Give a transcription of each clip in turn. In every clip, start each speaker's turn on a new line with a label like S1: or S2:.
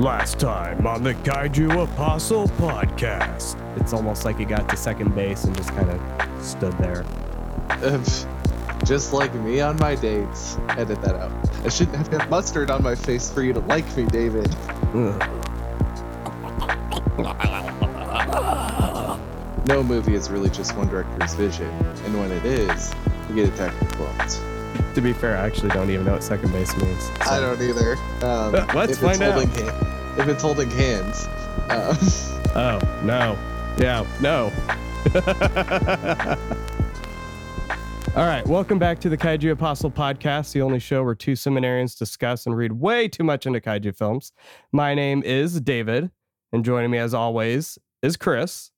S1: Last time on the Kaiju Apostle podcast.
S2: It's almost like he got to second base and just kind of stood there.
S3: Just like me on my dates. Edit that out. I shouldn't have had mustard on my face for you to like me, David. No movie is really just one director's vision, and when it is, you get attacked with clones.
S2: To be fair, I actually don't even know what second base means. so-
S3: I don't either. Um,
S2: Let's find out.
S3: holding hand- if it's holding hands. Um,
S2: Oh, no. Yeah, no. All right, welcome back to the Kaiju Apostle podcast, the only show where two seminarians discuss and read way too much into kaiju films. My name is David, and joining me as always is Chris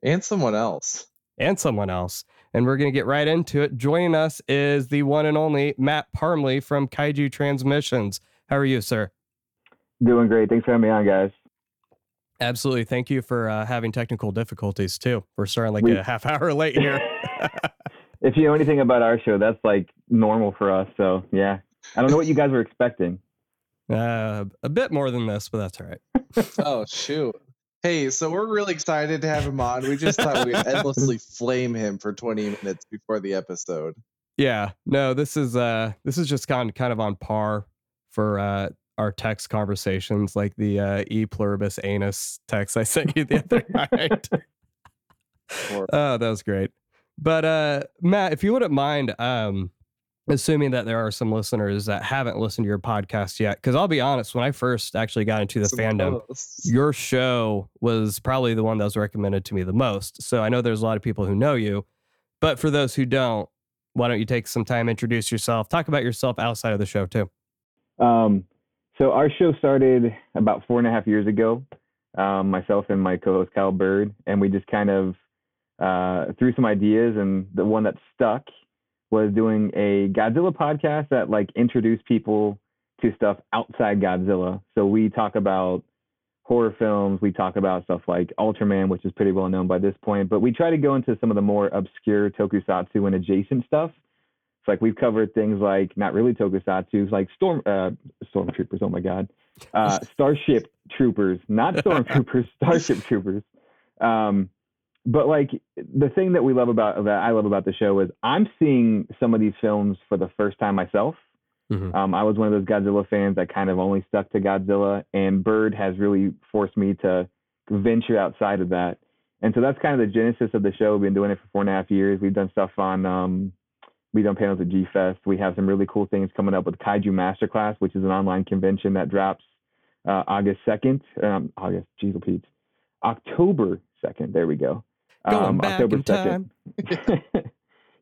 S3: and someone else.
S2: and someone else. And we're going to get right into it. Joining us is the one and only Matt Parmley from Kaiju Transmissions. How are you, sir?
S4: Doing great. Thanks for having me on, guys.
S2: Absolutely. Thank you for uh, having technical difficulties too. We're starting like
S4: We-
S2: a half hour late here.
S4: If you know anything about our show, that's like normal for us. So yeah, I don't know what you guys were expecting.
S2: uh, a bit more than this, but that's all right.
S3: Oh shoot. Hey, so we're really excited to have him on. We just thought we'd endlessly flame him for 20 minutes before the episode.
S2: Yeah. No, this is uh this is just kind kind of on par for uh our text conversations, like the uh e pluribus anus text I sent you the other night.
S3: Or-
S2: oh, that was great. But uh Matt, if you wouldn't mind, um assuming that there are some listeners that haven't listened to your podcast yet, because I'll be honest, when I first actually got into the fandom,
S3: Suppose.
S2: your show was probably the one that was recommended to me the most. So I know there's a lot of people who know you, but for those who don't, why don't you take some time, introduce yourself, talk about yourself outside of the show too?
S4: Um, so our show started about four and a half years ago. Um, myself and my co-host Kyle Bird, and we just kind of uh, threw some ideas, and the one that stuck was doing a Godzilla podcast that like introduced people to stuff outside Godzilla. So we talk about horror films, we talk about stuff like Ultraman, which is pretty well known by this point, but we try to go into some of the more obscure tokusatsu and adjacent stuff. Like we've covered things like not really tokusatsu, like storm uh, stormtroopers. Oh my god, uh, Starship Troopers, not stormtroopers, Starship Troopers. Um, but like the thing that we love about that I love about the show is I'm seeing some of these films for the first time myself.
S2: Mhm.
S4: Um, I was one of those Godzilla fans that kind of only stuck to Godzilla, and Bird has really forced me to venture outside of that. And so that's kind of the genesis of the show. We've been doing it for four and a half years. We've done stuff on, um, we've done panels at G Fest. We have some really cool things coming up with Kaiju Masterclass, which is an online convention that drops uh, August 2nd. Um, August, geez, Pete. October 2nd. There we go.
S2: Going
S4: Um,
S2: back
S4: October
S2: in time.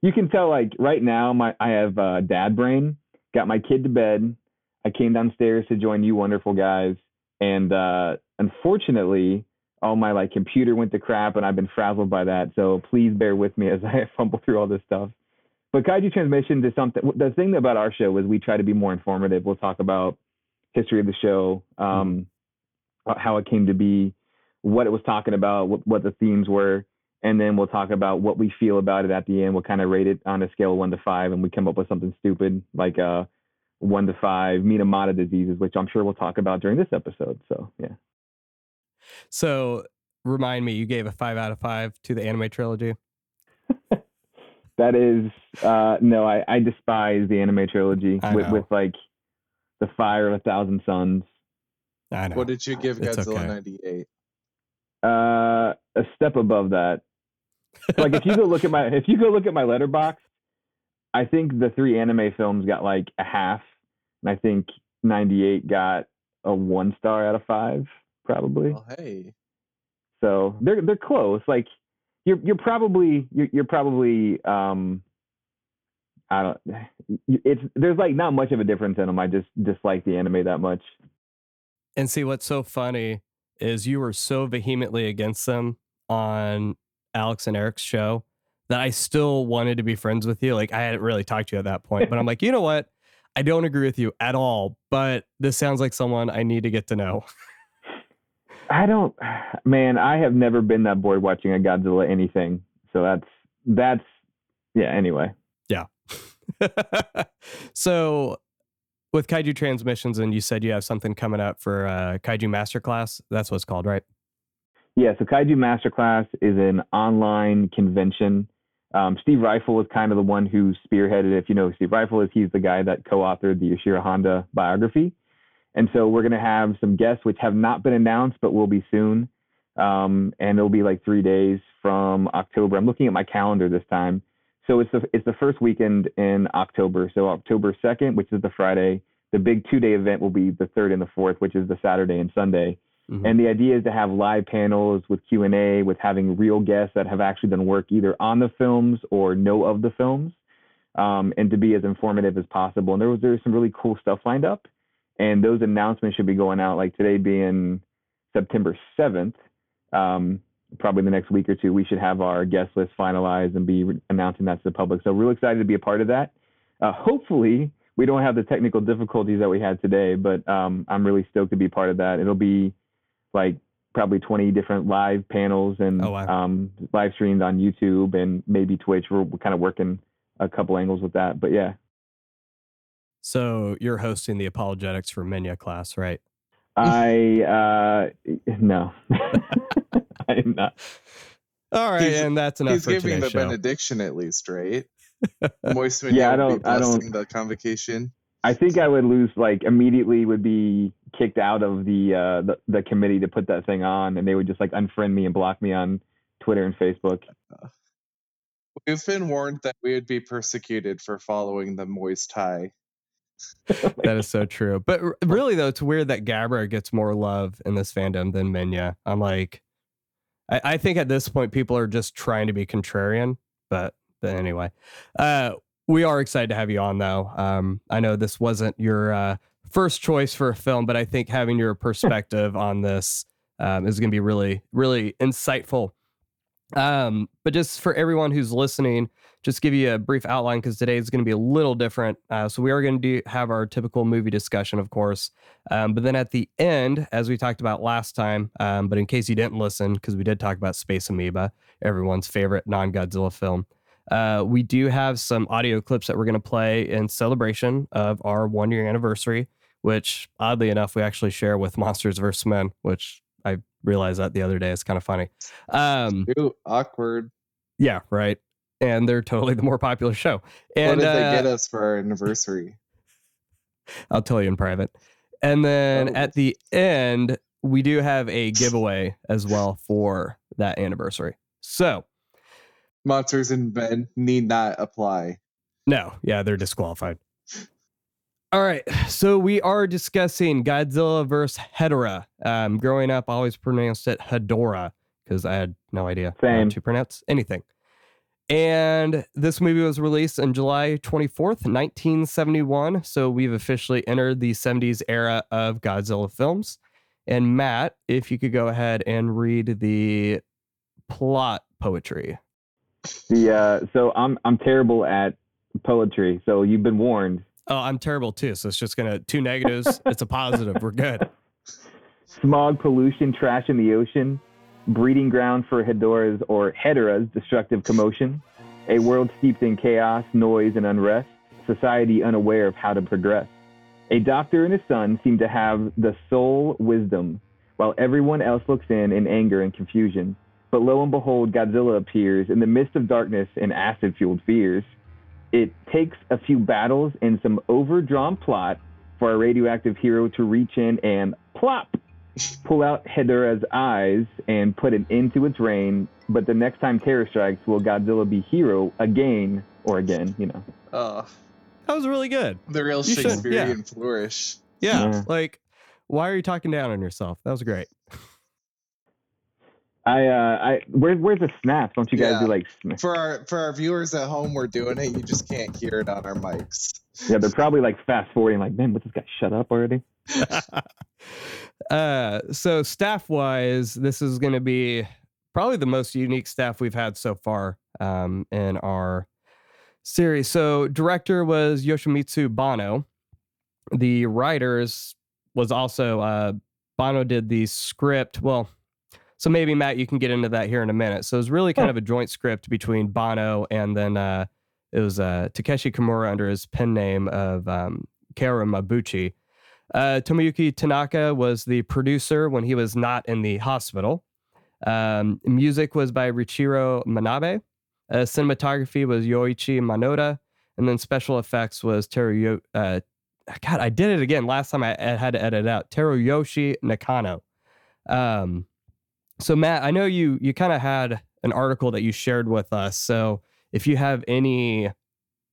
S4: you can tell like right now my I have uh, dad brain. Got my kid to bed. I came downstairs to join you wonderful guys, and uh, unfortunately, all my like computer went to crap, and I've been frazzled by that. So please bear with me as I fumble through all this stuff. But Kaiju Transmission is something. The thing about our show is we try to be more informative. We'll talk about history of the show, um, how it came to be, what it was talking about, what, what the themes were, and then we'll talk about what we feel about it at the end. We'll kind of rate it on a scale of one to five, and we come up with something stupid like uh, one to five Minamata diseases, which I'm sure we'll talk about during this episode. So yeah,
S2: So remind me, you gave a five out of five to the anime trilogy.
S4: That is uh, no, I, I despise the anime trilogy
S2: I
S4: with,
S2: know.
S4: with like the Fire of a Thousand Suns.
S2: I know.
S3: What did you give
S2: It's
S3: Godzilla
S2: okay.
S3: 98?
S4: Uh, a step above that. like if you go look at my if you go look at my Letterboxd, I think the three anime films got like a half, and I think '98 got a one star out of five, probably.
S3: Well, hey.
S4: So they're they're close. Like you're you're probably you're, you're probably um I don't it's there's like not much of a difference in them. I just dislike the anime that much.
S2: And see what's so funny is you were so vehemently against them on Alex and Eric's show that I still wanted to be friends with you. Like I hadn't really talked to you at that point, but I'm like, you know what? I don't agree with you at all, but this sounds like someone I need to get to know.
S4: I don't man, I have never been that bored watching a Godzilla anything. So that's that's yeah, anyway. Yeah.
S2: so with Kaiju Transmissions, and you said you have something coming up for uh, Kaiju Masterclass. That's what it's called, right?
S4: Yeah, so Kaiju Masterclass is an online convention. Um, Steve Ryfle is kind of the one who spearheaded it. If you know who Steve Ryfle is, he's the guy that co-authored the Ishiro Honda biography. And so we're going to have some guests which have not been announced, but will be soon. Um, and it'll be like three days from October. I'm looking at my calendar this time. So it's the it's the first weekend in October. So October 2nd, which is the Friday. The big two day event will be the third and the fourth, which is the Saturday and Sunday.
S2: Mhm.
S4: And the idea is to have live panels with Q and A, with having real guests that have actually done work either on the films or know of the films, um, and to be as informative as possible. And there was there's some really cool stuff lined up, and those announcements should be going out like today being September seventh. Um, probably the next week or two, we should have our guest list finalized and be re- announcing that to the public. So real excited to be a part of that. Uh, hopefully, we don't have the technical difficulties that we had today, but um, I'm really stoked to be part of that. It'll be like probably 20 different live panels and
S2: Oh, wow.
S4: um, live streamed on YouTube and maybe Twitch. We're, we're kind of working a couple angles with that, but yeah.
S2: So you're hosting the apologetics for Minya class, right?
S4: I uh, no, I'm not.
S2: All right,
S3: He's-
S2: and that's enough
S3: He's
S2: for
S3: giving the
S2: show.
S3: benediction at least, right? Moist
S4: Yeah, I
S3: will be
S4: don't- I don't-
S3: blessing the convocation.
S4: I think I would lose like immediately would be kicked out of the uh the, the committee to put that thing on and they would just like unfriend me and block me on Twitter and Facebook.
S3: We've been warned that we would be persecuted for following the moist high.
S2: that is so true. But r- really, though, it's weird that Gabra gets more love in this fandom than Minya. I'm like, I, I think at this point, people are just trying to be contrarian. But, but anyway, uh, we are excited to have you on, though. Um, I know this wasn't your uh, first choice for a film, but I think having your perspective on this um, is going to be really, really insightful. Um, but just for everyone who's listening, just give you a brief outline because today is going to be a little different. Uh, so we are going to do have our typical movie discussion, of course, um, but then at the end, as we talked about last time, um, but in case you didn't listen, because we did talk about Space Amoeba, everyone's favorite non-Godzilla film. Uh, we do have some audio clips that we're going to play in celebration of our one year anniversary, which oddly enough we actually share with Monsters vs. Men, which I realized that the other day. It's kind of funny. Um,
S3: awkward.
S2: yeah, right. And they're totally the more popular show. And
S3: what did
S2: uh,
S3: they get us for our anniversary?
S2: I'll tell you in private. And then
S3: Oh.
S2: at the end, we do have a giveaway as well for that anniversary. So,
S3: Monsters and Men need not apply.
S2: no, yeah, they're disqualified. All right, so we are discussing Godzilla versus Hedorah. Um, growing up, I always pronounced it Hedorah because I had no idea how to pronounce anything. And this movie was released on July 24th, 1971. So we've officially entered the 70s era of Godzilla films. And Matt, if you could go ahead and read the plot poetry.
S4: The uh so I'm I'm terrible at poetry, so you've been warned.
S2: Oh, I'm terrible too. So it's just gonna two negatives. it's a positive. We're good.
S4: Smog, pollution, trash in the ocean, breeding ground for Hedorah's or Hedorah's destructive commotion, a world steeped in chaos, noise, and unrest, society unaware of how to progress. A doctor and his son seem to have the sole wisdom, while everyone else looks in in anger and confusion. But lo and behold, Godzilla appears in the midst of darkness and acid fueled fears. It takes a few battles and some overdrawn plot for our radioactive hero to reach in and plop pull out Hedorah's eyes and put an end to its reign. But the next time terror strikes, will Godzilla be hero again or again? You know.
S3: Oh,
S2: That was really good.
S3: the real
S2: You should-
S3: Shakespearean flourish.
S2: Yeah.
S4: Yeah.
S2: Like, why are you talking down on yourself? That was great.
S4: I uh I where, where's the snaps? Don't you guys
S3: Yeah.
S4: do like sna-
S3: For our for our viewers at home, we're doing it. You just can't hear it on our mics.
S4: yeah? They're probably like fast forwarding, like, man, what this guy shut up already?
S2: uh, so staff wise, this is going to be probably the most unique staff we've had so far um, in our series. So director was Yoshimitsu Banno. The writers was also uh, Banno did the script. Well, so maybe Matt, you can get into that here in a minute. So it was really kind
S4: Sure.
S2: of a joint script between Banno and then uh, it was uh, Takeshi Kimura under his pen name of um, Kaoru Mabuchi. Uh, Tomoyuki Tanaka was the producer when he was not in the hospital. Um, music was by Riichiro Manabe. Uh, cinematography was Yoichi Manoda. And then special effects was Teru. Uh, God, I did it again. Last time I had to edit out. Teruyoshi Nakano. Um, so Matt, I know you you kind of had an article that you shared with us. So if you have any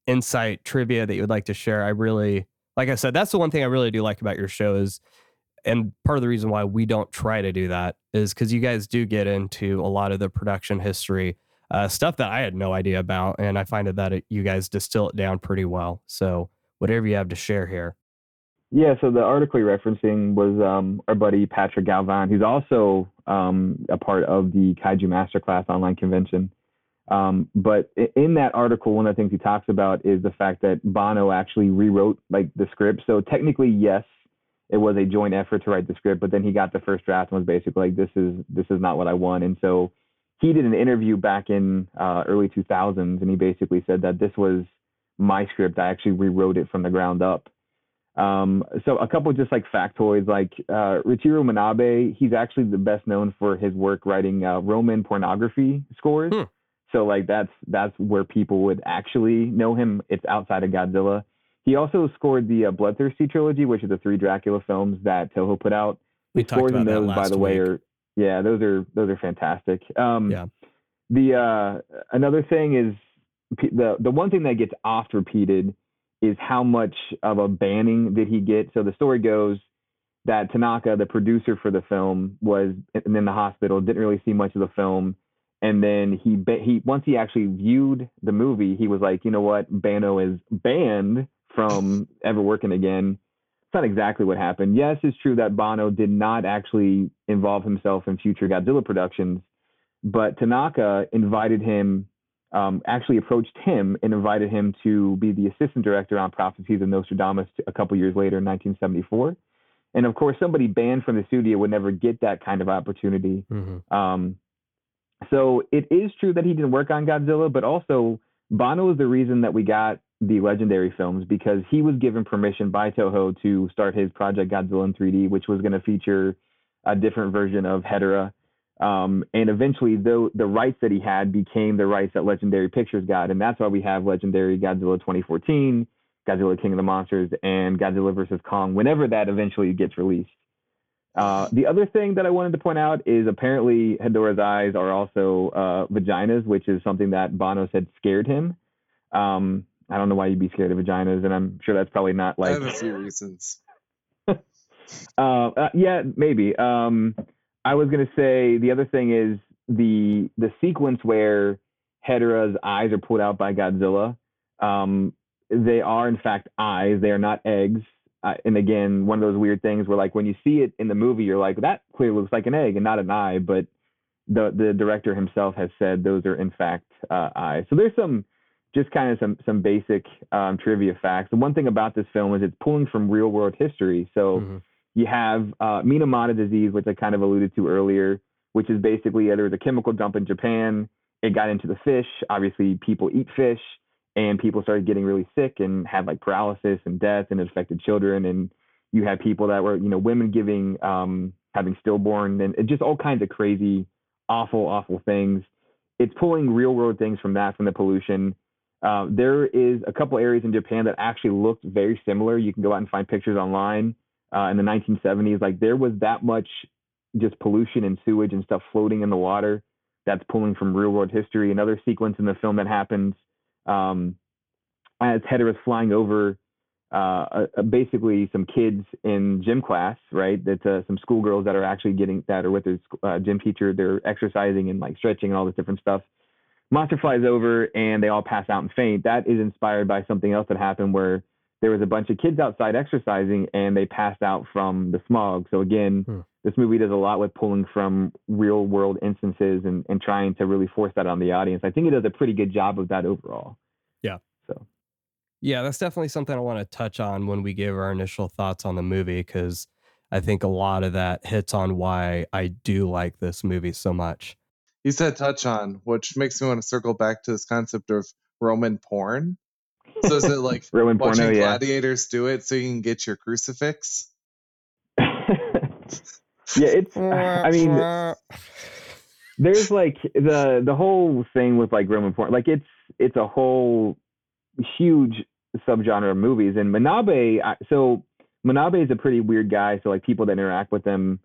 S2: insight trivia that you would like to share, I really like I said, that's the one thing I really do like about your show is and part of the reason why we don't try to do that is because you guys do get into a lot of the production history uh, stuff that I had no idea about, and I find that it, you guys distill it down pretty well. So whatever you have to share here.
S4: Yeah, so the article you're referencing was um, our buddy Patrick Galvan, who's also um, a part of the Kaiju Masterclass online convention. Um, but in that article, one of the things he talks about is the fact that Banno actually rewrote like the script. So technically, yes, it was a joint effort to write the script, but then he got the first draft and was basically like, "This is this is not what I want." And so he did an interview back in uh, early 2000s, and he basically said that this was my script. I actually rewrote it from the ground up. Um, so a couple just like factoids, like uh, Riichiro Manabe, he's actually the best known for his work writing uh, Roman pornography scores. Hmm. So like that's that's where people would actually know him. It's outside of Godzilla. He also scored the uh, Bloodthirsty trilogy, which is the three Dracula films that Toho put out.
S2: We
S4: scores
S2: in
S4: those,
S2: by
S4: the
S2: week.
S4: way, are yeah, those are those are fantastic. Um,
S2: yeah.
S4: The uh, another thing is the the one thing that gets oft repeated is how much of a banning did he get. So the story goes that Tanaka, the producer for the film, was in the hospital, didn't really see much of the film, and then he he once he actually viewed the movie, he was like, you know what, Banno is banned from ever working again. It's not exactly what happened. Yes, it's true that Banno did not actually involve himself in future Godzilla productions, but Tanaka invited him um, actually approached him and invited him to be the assistant director on Prophecies of Nostradamus a couple years later in 1974. And of course, somebody banned from the studio would never get that kind of opportunity.
S2: Mm-hmm.
S4: Um, so it is true that he didn't work on Godzilla, but also Banno is the reason that we got the legendary films because he was given permission by Toho to start his project Godzilla in 3D, which was going to feature a different version of Hedorah um, and eventually, the the rights that he had became the rights that Legendary Pictures got, and that's why we have Legendary Godzilla 2014, Godzilla King of the Monsters, and Godzilla vs Kong. Whenever that eventually gets released. Uh, the other thing that I wanted to point out is apparently Hedorah's eyes are also uh, vaginas, which is something that Banno said scared him. Um, I don't know why you'd be scared of vaginas, and I'm sure that's probably not like.
S3: I have a few reasons.
S4: uh, uh, yeah, maybe. Um, I was gonna say the other thing is the the sequence where Hedorah's eyes are pulled out by Godzilla. Um, they are in fact eyes. They are not eggs. Uh, and again, one of those weird things where like when you see it in the movie, you're like, that clearly looks like an egg and not an eye. But the the director himself has said those are in fact uh, eyes. So there's some just kind of some some basic um, trivia facts. The one thing about this film is it's pulling from real world history. So. Mm-hmm you have uh, Minamata disease, which I kind of alluded to earlier, which is basically there was a chemical dump in Japan. It got into the fish. Obviously, people eat fish, and people started getting really sick and had like paralysis and death, and it affected children. And you had people that were, you know, women giving, um, having stillborn, and just all kinds of crazy, awful, awful things. It's pulling real world things from that, from the pollution. Uh, there is a couple areas in Japan that actually looked very similar. You can go out and find pictures online uh, in the 1970s. Like there was that much just pollution and sewage and stuff floating in the water that's pulling from real world history. Another sequence in the film that happens um, as Hedorah is flying over uh, uh, basically some kids in gym class, right? That uh, some schoolgirls that are actually getting that are with their uh, gym teacher. They're exercising and like stretching and all this different stuff. Monster flies over and they all pass out and faint. That is inspired by something else that happened where there was a bunch of kids outside exercising and they passed out from the smog. So again, hmm. this movie does a lot with pulling from real world instances and, and trying to really force that on the audience. I think it does a pretty good job of that overall.
S2: Yeah.
S4: So
S2: yeah, that's definitely something I want to touch on when we give our initial thoughts on the movie because I think a lot of that hits on why I do like this movie so much.
S3: You said touch on, which makes me want to circle back to this concept of Roman porn So is it like
S4: Roman
S3: watching
S4: porno, yeah.
S3: gladiators do it so you can get your crucifix?
S4: yeah, it's. I mean, there's like the the whole thing with like Roman porn. Like it's it's a whole huge subgenre of movies. And Manabe, I- so Manabe is a pretty weird guy. So like people that interact with him,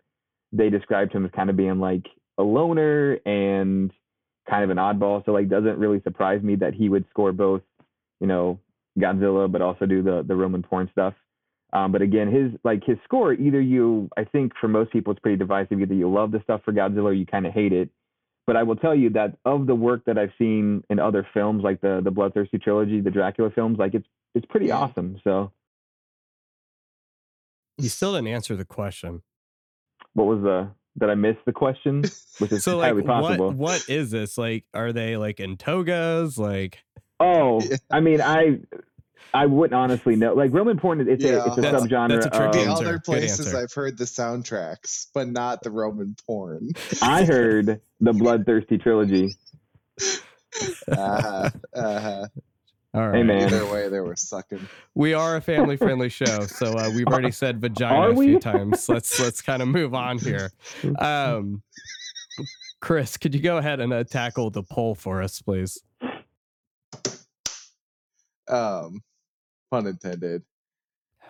S4: they described him as kind of being like a loner and kind of an oddball. So like doesn't really surprise me that he would score both, you know, Godzilla, but also do the the Roman porn stuff. Um, but again, his like his score, either you, I think for most people it's pretty divisive. Either you love the stuff for Godzilla or you kind of hate it. But I will tell you that of the work that I've seen in other films, like the the Bloodthirsty trilogy, the Dracula films, like it's it's pretty
S3: Yeah.
S4: awesome. So
S2: You still didn't answer the question.
S4: what was the did I miss the question? Which is
S2: So like
S4: highly possible.
S2: what what is this? Like are they like in togas? Like
S4: Oh,
S3: Yeah.
S4: I mean, I I wouldn't honestly know. Like Roman porn, it's a it's a
S2: That's-
S4: subgenre.
S2: that's a tricky
S3: The
S4: of,
S2: answer.
S3: other places
S2: answer.
S3: I've heard the soundtracks, but not the Roman porn.
S4: I heard the Bloodthirsty trilogy.
S3: uh-huh, uh-huh.
S2: all right.
S4: Hey, man.
S3: Either way, they were sucking.
S2: We are a family friendly show, so uh, we've already said vagina a few times. Let's let's kind of move on here. Um, Chris, could you go ahead and uh, tackle the poll for us, please?
S3: Um, pun intended.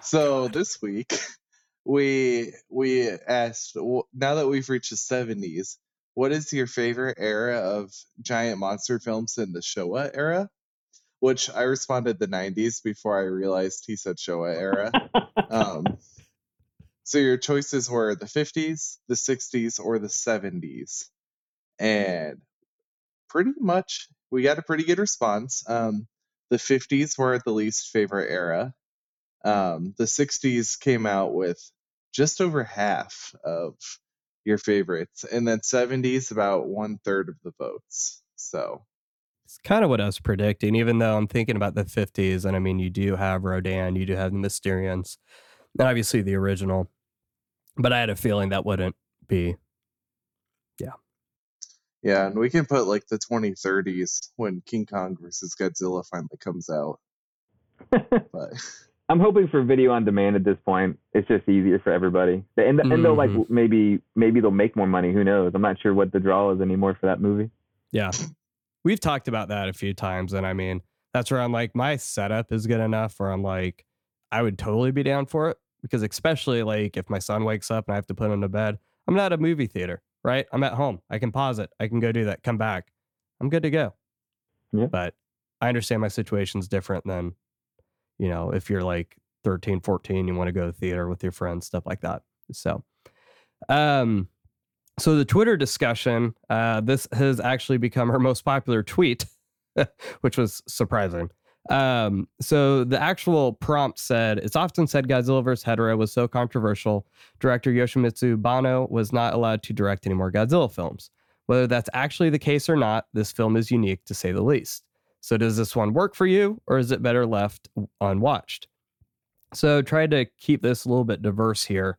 S3: So this week, we we asked now that we've reached the seventies, what is your favorite era of giant monster films in the Showa era? Which I responded the nineties before I realized he said Showa era. Um, so your choices were the 50s, the 60s, or the 70s. And pretty much we got a pretty good response. Um, the 50s were the least favorite era. Um, the 60s came out with just over half of your favorites, and then 70s about one third of the votes. So
S2: It's kind of what I was predicting, even though I'm thinking about the 50s. And I mean, you do have Rodan, you do have the Mysterians, and obviously the original. But I had a feeling that wouldn't be.
S3: yeah, and we can put like the 2030s when King Kong versus Godzilla finally comes out. But
S4: I'm hoping for video on demand at this point. It's just easier for everybody. And and they'll like
S2: Mhm.
S4: maybe maybe they'll make more money. Who knows? I'm not sure what the draw is anymore for that movie.
S2: Yeah. We've talked about that a few times. And I mean, that's where I'm like, my setup is good enough where I'm like, I would totally be down for it. Because especially like if my son wakes up and I have to put him to bed, I'm not at a movie theater, right? I'm at home. I can pause it. I can go do that, come back. I'm good to go.
S4: Yeah.
S2: But I understand my situation's different than, you know, if you're like 13, 14, you want to go to theater with your friends, stuff like that. So, um, so the Twitter discussion, uh, this has actually become her most popular tweet, which was surprising. Um, so the actual prompt said, "It's often said Godzilla vs. Hedorah was so controversial. Director Yoshimitsu Banno was not allowed to direct any more Godzilla films. Whether that's actually the case or not, this film is unique to say the least. So does this one work for you, or is it better left unwatched?" So tried to keep this a little bit diverse here.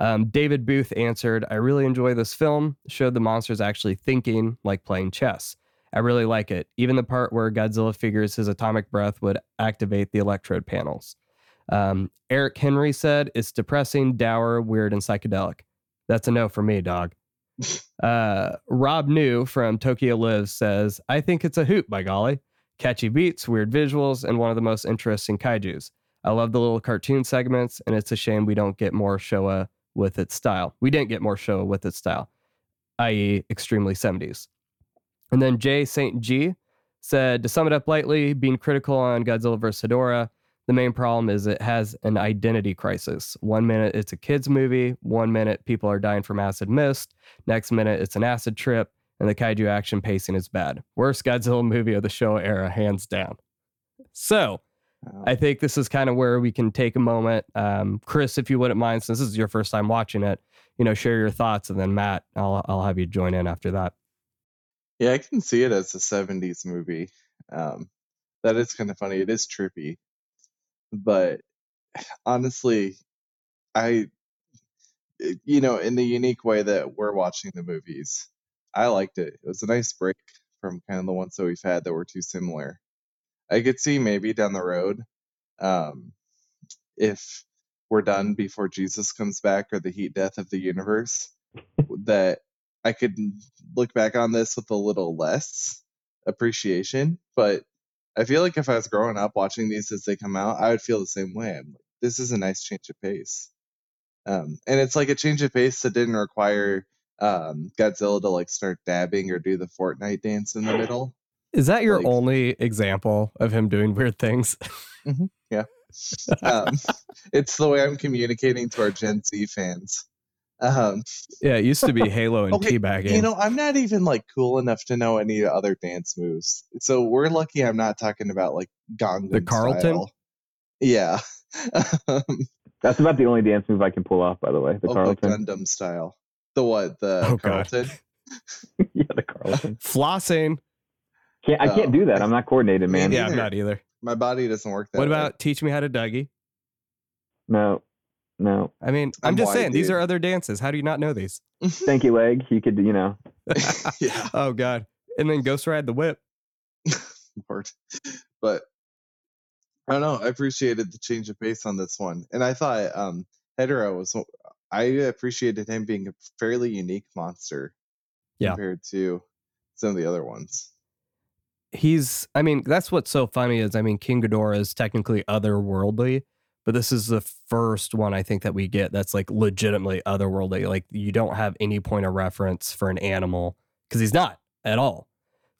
S2: Um, David Booth answered, I really enjoy this film. Showed the monsters actually thinking like playing chess. I really like it. Even the part where Godzilla figures his atomic breath would activate the electrode panels. Um, Eric Henry said, It's depressing, dour, weird, and psychedelic. That's a no for me, dog. Uh, Rob New from Tokyo Lives says, I think it's a hoot, by golly. Catchy beats, weird visuals, and one of the most interesting kaijus. I love the little cartoon segments, and it's a shame we don't get more Showa with its style. We didn't get more Showa with its style, i.e., extremely 70s. And then Jay St. G said, to sum it up lightly, being critical on Godzilla vs. Hedorah, the main problem is it has an identity crisis. One minute it's a kids' movie, one minute people are dying from acid mist, next minute it's an acid trip, and the kaiju action pacing is bad. Worst Godzilla movie of the Showa era, hands down. So, I think this is kind of where we can take a moment. Um, Chris, if you wouldn't mind, since this is your first time watching it, you know, share your thoughts, and then Matt, I'll I'll have you join in after that.
S3: Yeah, I can see it as a 70s movie. Um, that is kind of funny. It is trippy. But honestly, I, you know, in the unique way that we're watching the movies, I liked it. It was a nice break from kind of the ones that we've had that were too similar. I could see maybe down the road, um, if we're done before Jesus comes back or the heat death of the universe, that I could look back on this with a little less appreciation. But I feel like if I was growing up watching these as they come out, I would feel the same way. I'm like, this is a nice change of pace. Um, and it's like a change of pace that didn't require um, Godzilla to like start dabbing or do the Fortnite dance in the middle.
S2: Is that your
S3: Like-
S2: only example of him doing weird things? Yeah.
S3: Um, it's the way I'm communicating to our Gen Z fans. Um,
S2: yeah, it used to be Halo and
S3: Okay,
S2: teabagging.
S3: you know, I'm not even like cool enough to know any other dance moves. So we're lucky I'm not talking about like Gangnam
S2: The Carlton?
S3: style. Yeah. um,
S4: That's about the only dance move I can pull off, by the way. The
S3: oh,
S4: Carlton.
S3: Gundam style. The what? The
S2: Oh, God.
S3: Carlton?
S4: yeah, the Carlton.
S2: Flossing.
S4: Can't, I can't
S3: Oh.
S4: do that. I'm not coordinated, man.
S2: Yeah, I'm not either.
S3: My body doesn't work that way.
S2: What
S3: way.
S2: about teach me how to Dougie?
S4: No, no.
S2: I mean, I'm,
S3: I'm
S2: just
S3: white,
S2: saying these are other dances. How do you not know these?
S4: Thank you, leg. You could, you know.
S3: yeah,
S2: oh God. And then Ghost Ride the Whip.
S3: Lord. But I don't know. I appreciated the change of pace on this one, and I thought um, Hedorah was. I appreciated him being a fairly unique monster
S2: Yeah.
S3: compared to some of the other ones.
S2: He's I mean, that's what's so funny is I mean, King Ghidorah is technically otherworldly, but this is the first one I think that we get that's like legitimately otherworldly. Like you don't have any point of reference for an animal because he's not at all.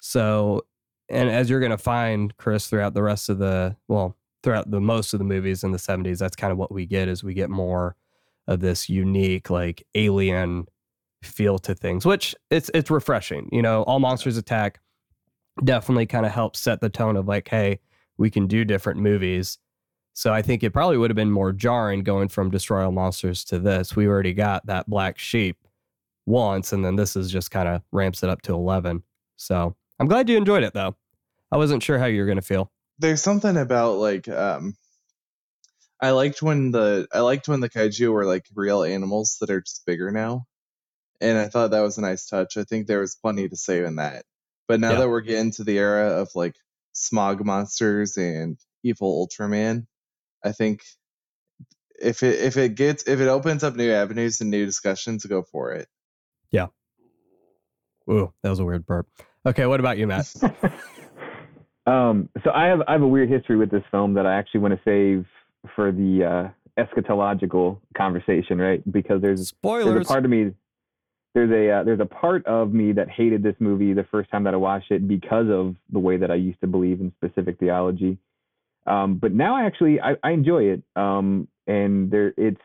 S2: So, and as you're going to find, Chris, throughout the rest of the, well, throughout the most of the movies in the 70s, that's kind of what we get is we get more of this unique, like alien feel to things, which it's, it's refreshing. You know, all monsters attack definitely kind of helps set the tone of like, hey, we can do different movies. So I think it probably would have been more jarring going from Destroy All Monsters to this. We already got that black sheep once, and then this is just kind of ramps it up to 11. So I'm glad you enjoyed it though. I wasn't sure how you were going to feel.
S3: There's something about like um, I liked when the I liked when the kaiju were like real animals that are just bigger now, and I thought that was a nice touch. I think there was plenty to say in that. But now
S2: Yeah.
S3: that we're getting to the era of like smog monsters and evil Ultraman, I think if it if it gets if it opens up new avenues and new discussions, go for it. Yeah.
S2: Ooh, that was a weird burp. Okay, what about you, Matt?
S4: um, so I have I have a weird history with this film that I actually want to save for the uh, eschatological conversation, right? Because there's spoilers. there's
S2: Spoilers.
S4: a part of me there's a uh, there's a part of me that hated this movie the first time that I watched it because of the way that I used to believe in specific theology. Um, but now I actually I, I enjoy it. Um, and there it's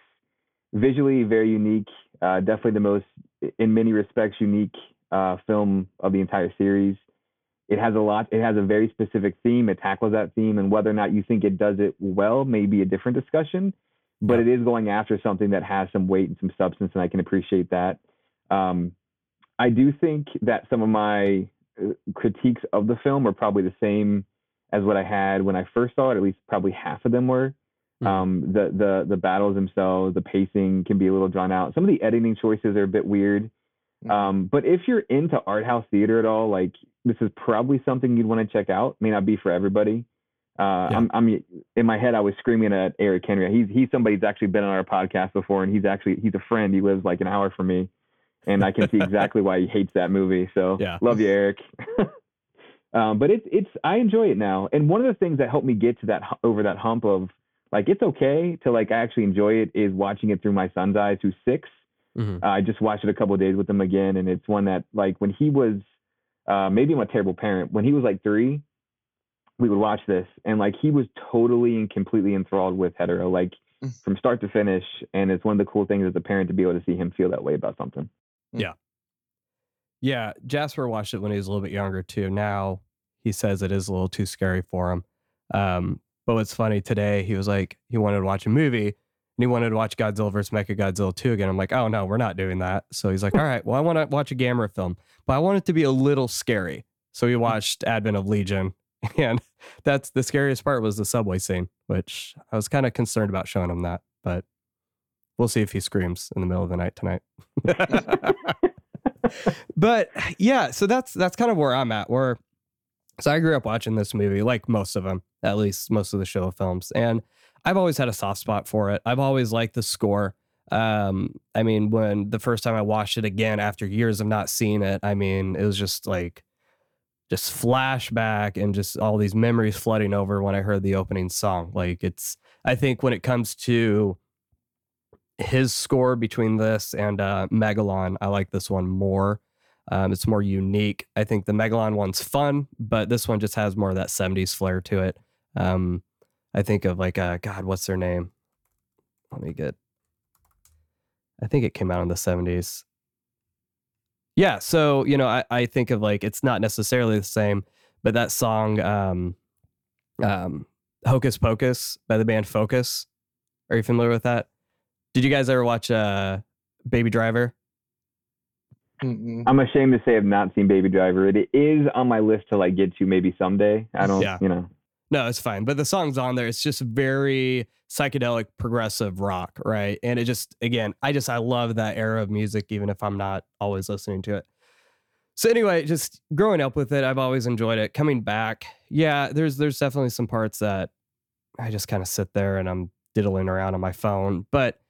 S4: visually very unique. Uh, definitely the most in many respects unique uh, film of the entire series. It has a lot. It has a very specific theme. It tackles that theme, and whether or not you think it does it well may be a different discussion. But it is going after something that has some weight and some substance, and I can appreciate that. Um, I do think that some of my uh, critiques of the film are probably the same as what I had when I first saw it. At least probably half of them were.
S2: Mhm.
S4: Um, the the the battles themselves, the pacing can be a little drawn out. Some of the editing choices are a bit weird.
S3: Mhm.
S4: Um, but if you're into art house theater at all, like this is probably something you'd want to check out. May not be for everybody. Uh,
S2: Yeah.
S4: I'm, I'm in my head. I was screaming at Eric Henry. He's he's somebody that's actually been on our podcast before, and he's actually he's a friend. He lives like an hour from me, and I can see exactly why he hates that movie. So
S2: Yeah.
S4: love you, Eric. um, but it's it's I enjoy it now, and one of the things that helped me get to that over that hump of like it's okay to like I actually enjoy it is watching it through my son's eyes, who's six.
S2: Mhm.
S4: Uh, I just watched it a couple of days with him again, and it's one that like when he was uh, maybe I'm a terrible parent. When he was like three, we would watch this, and like he was totally and completely enthralled with Hedorah, like
S3: Mm.
S4: from start to finish. And it's one of the cool things as a parent to be able to see him feel that way about something.
S2: Yeah. Yeah, Jasper watched it when he was a little bit younger too. Now he says it is a little too scary for him. Um, but what's funny today, he was like, he wanted to watch a movie and he wanted to watch Godzilla vs. Mechagodzilla 2 again. I'm like, oh no, we're not doing that. So he's like, all right, well, I want to watch a Gamera film, but I want it to be a little scary. So he watched Advent of Legion. And that's the scariest part was the subway scene, which I was kind of concerned about showing him that, but we'll see if he screams in the middle of the night tonight. but yeah, so that's that's kind of where I'm at. Where So I grew up watching this movie, like most of them, at least most of the show films, and I've always had a soft spot for it. I've always liked the score. Um, I mean, when the first time I watched it again after years of not seeing it, I mean, it was just like just flashback and just all these memories flooding over when I heard the opening song. Like it's I think when it comes to his score between this and uh, Megalon, I like this one more. Um, it's more unique. I think the Megalon one's fun, but this one just has more of that 70s flair to it. Um, I think of like, uh, God, what's their name? Let me get, I think it came out in the 70s. Yeah. So, you know, I, I think of like, it's not necessarily the same, but that song, um, um, Hocus Pocus by the band Focus. Are you familiar with that? Did you guys ever watch uh, Baby Driver?
S3: Mm-mm.
S4: I'm ashamed to say I've not seen Baby Driver. It is on my list to like get to maybe someday. I don't,
S2: Yeah.
S4: you know.
S2: No, it's fine. But the song's on there. It's just very psychedelic progressive rock, right? And it just again, I just I love that era of music, even if I'm not always listening to it. So anyway, just growing up with it, I've always enjoyed it. Coming back, yeah, there's there's definitely some parts that I just kind of sit there and I'm diddling around on my phone. But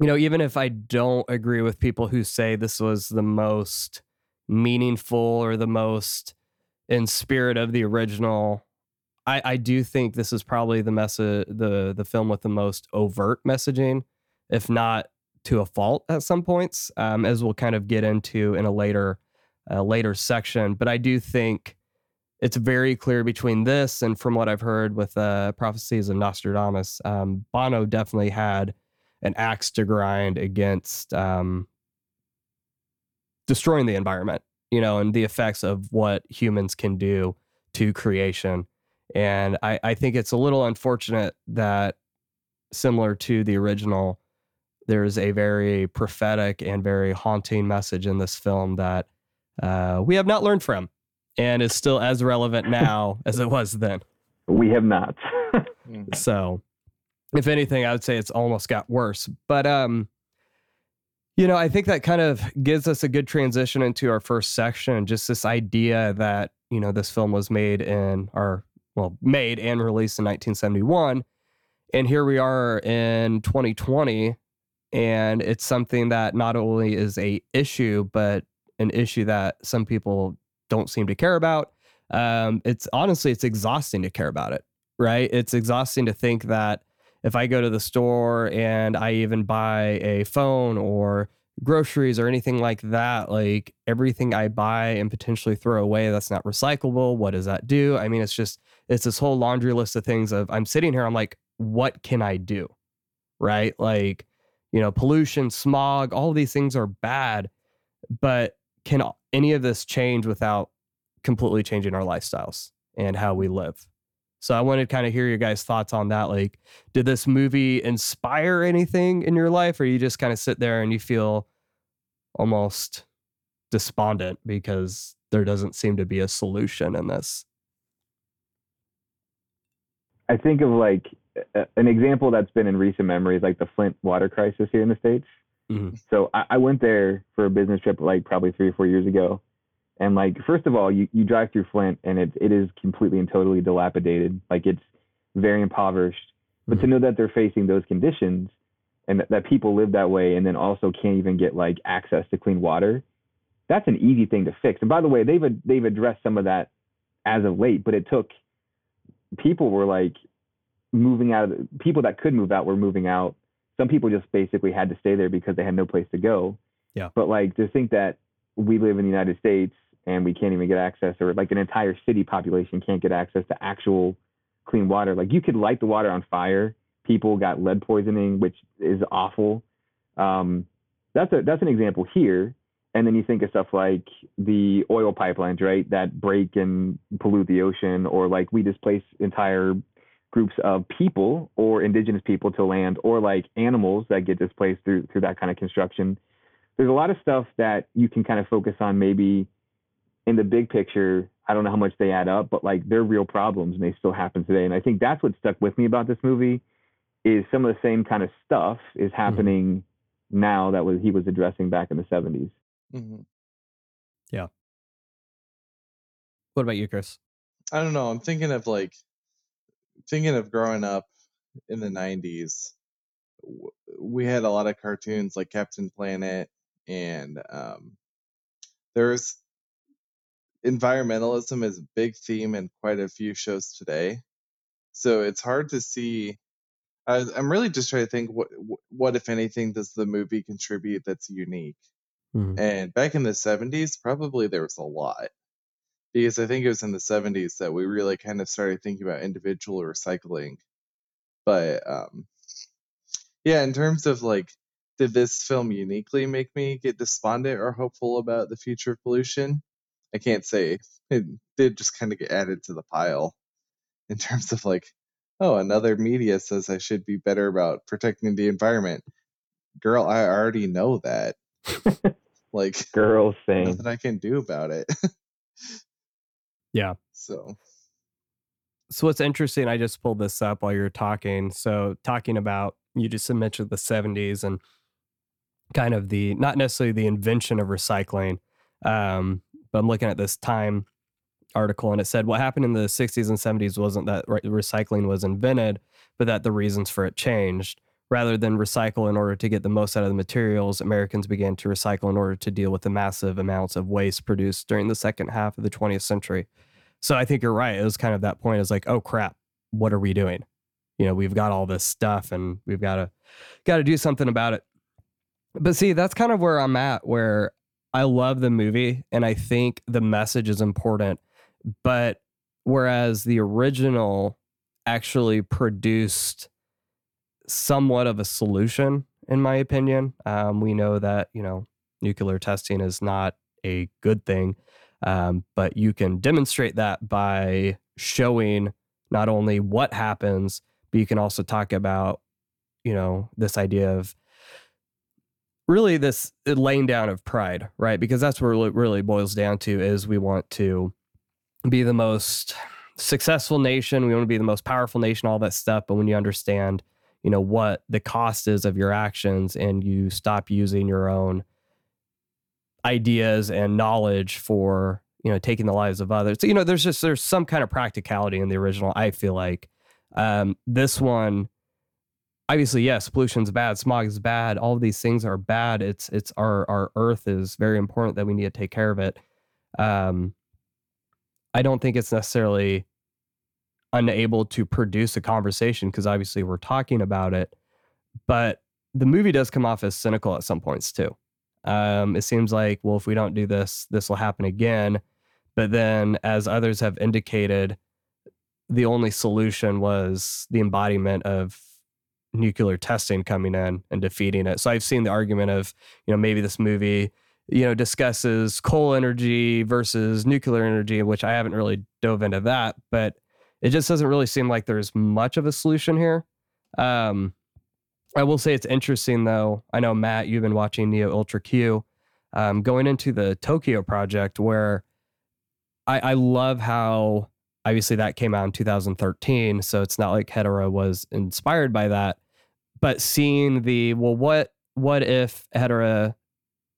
S2: you know, even if I don't agree with people who say this was the most meaningful or the most in spirit of the original, I, I do think this is probably the message the the film with the most overt messaging, if not to a fault at some points, um, as we'll kind of get into in a later uh, later section. But I do think it's very clear between this and from what I've heard with uh, prophecies of Nostradamus, um, Banno definitely had an axe to grind against um, destroying the environment, you know, and the effects of what humans can do to creation. And I, I think it's a little unfortunate that, similar to the original, there's a very prophetic and very haunting message in this film that uh, we have not learned from and is still as relevant now as it was then.
S4: We have not.
S3: Mhm.
S2: So, if anything, I would say it's almost got worse. But um, you know, I think that kind of gives us a good transition into our first section. Just this idea that you know this film was made in our well, made and released in 1971, and here we are in 2020, and it's something that not only is a issue, but an issue that some people don't seem to care about. Um, it's honestly, it's exhausting to care about it right? It's exhausting to think that if I go to the store and I even buy a phone or groceries or anything like that, like everything I buy and potentially throw away that's not recyclable, what does that do? I mean, it's just, it's this whole laundry list of things of I'm sitting here, I'm like, what can I do? Right? Like, you know, pollution, smog, all these things are bad, but can any of this change without completely changing our lifestyles and how we live? So I wanted to kind of hear your guys' thoughts on that. Like, did this movie inspire anything in your life, or you just kind of sit there and you feel almost despondent because there doesn't seem to be a solution in this?
S4: I think of like an example that's been in recent memory is like the Flint water crisis here in the States.
S2: Mhm.
S4: So I, I went there for a business trip like probably three or four years ago. And like first of all, you, you drive through Flint and it it is completely and totally dilapidated. Like it's very impoverished. But to mm-hmm. know that they're facing those conditions and that, that people live that way and then also can't even get like access to clean water, that's an easy thing to fix. And by the way, they've they've addressed some of that as of late, but it took people were like moving out of the, people that could move out were moving out. Some people just basically had to stay there because they had no place to go.
S2: Yeah.
S4: But like to think that we live in the United States and we can't even get access or like an entire city population can't get access to actual clean water. Like you could light the water on fire. People got lead poisoning, which is awful. Um, that's a that's an example here. And then you think of stuff like the oil pipelines, right, that break and pollute the ocean, or like we displace entire groups of people or indigenous people to land, or like animals that get displaced through through that kind of construction. There's a lot of stuff that you can kind of focus on maybe in the big picture. I don't know how much they add up, but like they're real problems and they still happen today. And I think that's what stuck with me about this movie is some of the same kind of stuff is happening now that was he was addressing back in the 70s.
S3: Mhm. Yeah.
S2: What about you, Chris?
S3: I don't know. I'm thinking of like thinking of growing up in the 90s. We had a lot of cartoons like Captain Planet and um there's environmentalism is a big theme in quite a few shows today. So it's hard to see I, I'm really just trying to think what what if anything does the movie contribute that's unique.
S2: Mhm.
S3: And back in the 70s, probably there was a lot. Because I think it was in the 70s that we really kind of started thinking about individual recycling. But um, yeah, in terms of like, did this film uniquely make me get despondent or hopeful about the future of pollution? I can't say. It did just kind of get added to the pile in terms of like, oh, another media says I should be better about protecting the environment. Girl, I already know that. like,
S4: girl thing.
S3: nothing I can do about it.
S2: Yeah.
S3: So,
S2: So what's interesting, I just pulled this up while you were talking. So talking about you just mentioned the 70s and kind of the not necessarily the invention of recycling. Um, but I'm looking at this time article and it said what happened in the 60s and 70s wasn't that re- recycling was invented, but that the reasons for it changed. Rather than recycle in order to get the most out of the materials, Americans began to recycle in order to deal with the massive amounts of waste produced during the second half of the 20th century. So I think you're right. It was kind of that point. It's like, oh crap, what are we doing? You know, we've got all this stuff and we've got to got to do something about it. But see, that's kind of where I'm at where I love the movie and I think the message is important. But whereas the original actually produced somewhat of a solution, in my opinion, um, we know that, you know, nuclear testing is not a good thing. Um, but you can demonstrate that by showing not only what happens, but you can also talk about, you know, this idea of really this laying down of pride, right? Because that's where it really boils down to is we want to be the most successful nation, we want to be the most powerful nation, all that stuff. But when you understand, you know, what the cost is of your actions and you stop using your own ideas and knowledge for you know taking the lives of others so, you know there's just there's some kind of practicality in the original i feel like um this one obviously yes pollution's bad smog is bad all these things are bad it's it's our our earth is very important that we need to take care of it um i don't think it's necessarily unable to produce a conversation because obviously we're talking about it but the movie does come off as cynical at some points too um, it seems like, well, if we don't do this, this will happen again. But then, as others have indicated, the only solution was the embodiment of nuclear testing coming in and defeating it. So I've seen the argument of, you know, maybe this movie, you know, discusses coal energy versus nuclear energy, which I haven't really dove into that, but it just doesn't really seem like there's much of a solution here. Um, I will say it's interesting though. I know Matt, you've been watching Neo Ultra Q, um, going into the Tokyo project, where I, I love how obviously that came out in 2013, so it's not like Hedorah was inspired by that, but seeing the well, what what if Hedorah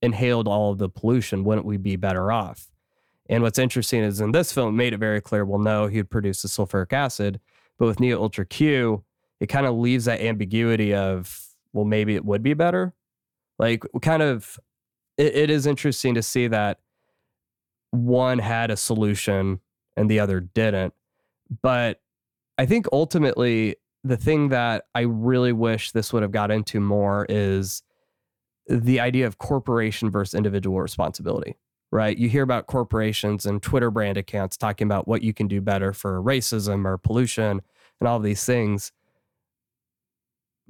S2: inhaled all of the pollution? Wouldn't we be better off? And what's interesting is in this film, made it very clear. Well, no, he'd produce the sulfuric acid, but with Neo Ultra Q, it kind of leaves that ambiguity of well maybe it would be better like kind of it, it is interesting to see that one had a solution and the other didn't but i think ultimately the thing that i really wish this would have got into more is the idea of corporation versus individual responsibility right you hear about corporations and twitter brand accounts talking about what you can do better for racism or pollution and all of these things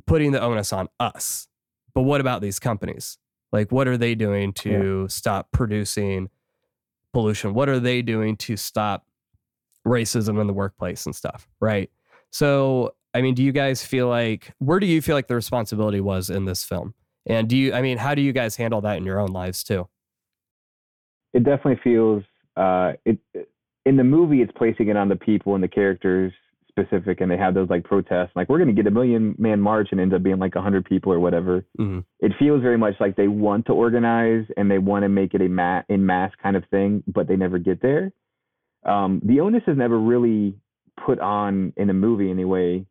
S2: putting the onus on us. But what about these companies? Like, what are they doing to stop producing pollution? What are they doing to stop racism in the workplace and stuff? Right. So, I mean, do you guys feel like, where do you feel like the responsibility was in this film? And do you, I mean, how do you guys handle that in your own lives too?
S4: it definitely feels uh it in the movie it's placing it on the people and the characters specific and they have those like protests like we're going to get a million man march and ends up being like a 100 people or whatever
S2: Mhm.
S4: it feels very much like they want to organize and they want to make it a ma- in mass kind of thing but they never get there um, the onus is never really put on in a movie anyway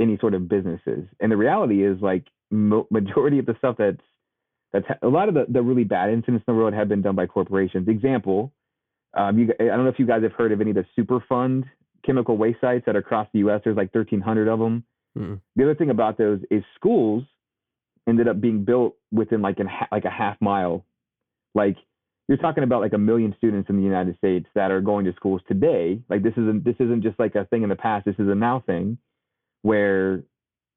S4: any sort of businesses. And the reality is like mo- majority of the stuff that's that's a lot of the, the really bad incidents in the world have been done by corporations. Example um, you, i don't know if you guys have heard of any of the superfund chemical waste sites that are across the us there's like 1300 of them.
S2: Mm-mm.
S4: the other thing about those is schools ended up being built within like an like a half mile. Like you're talking about like a million students in the United States that are going to schools today. Like this isn't this isn't just like a thing in the past. This is a now thing where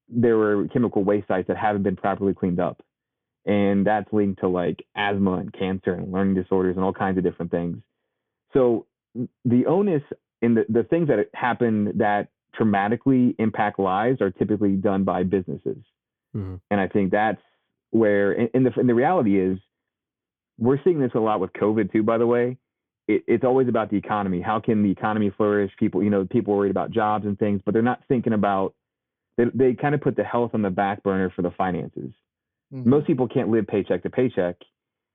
S4: there were chemical waste sites that haven't been properly cleaned up. And that's linked to like asthma and cancer and learning disorders and all kinds of different things. So the onus in the, the things that happen that traumatically impact lives are typically done by businesses.
S2: Mhm.
S4: And I think that's where, and and the, and the reality is, we're seeing this a lot with COVID too, by the way. It, it's always about the economy. How can the economy flourish? People, you know, people are worried about jobs and things, but they're not thinking about, they, they kind of put the health on the back burner for the finances.
S3: Mhm.
S4: Most people can't live paycheck to paycheck,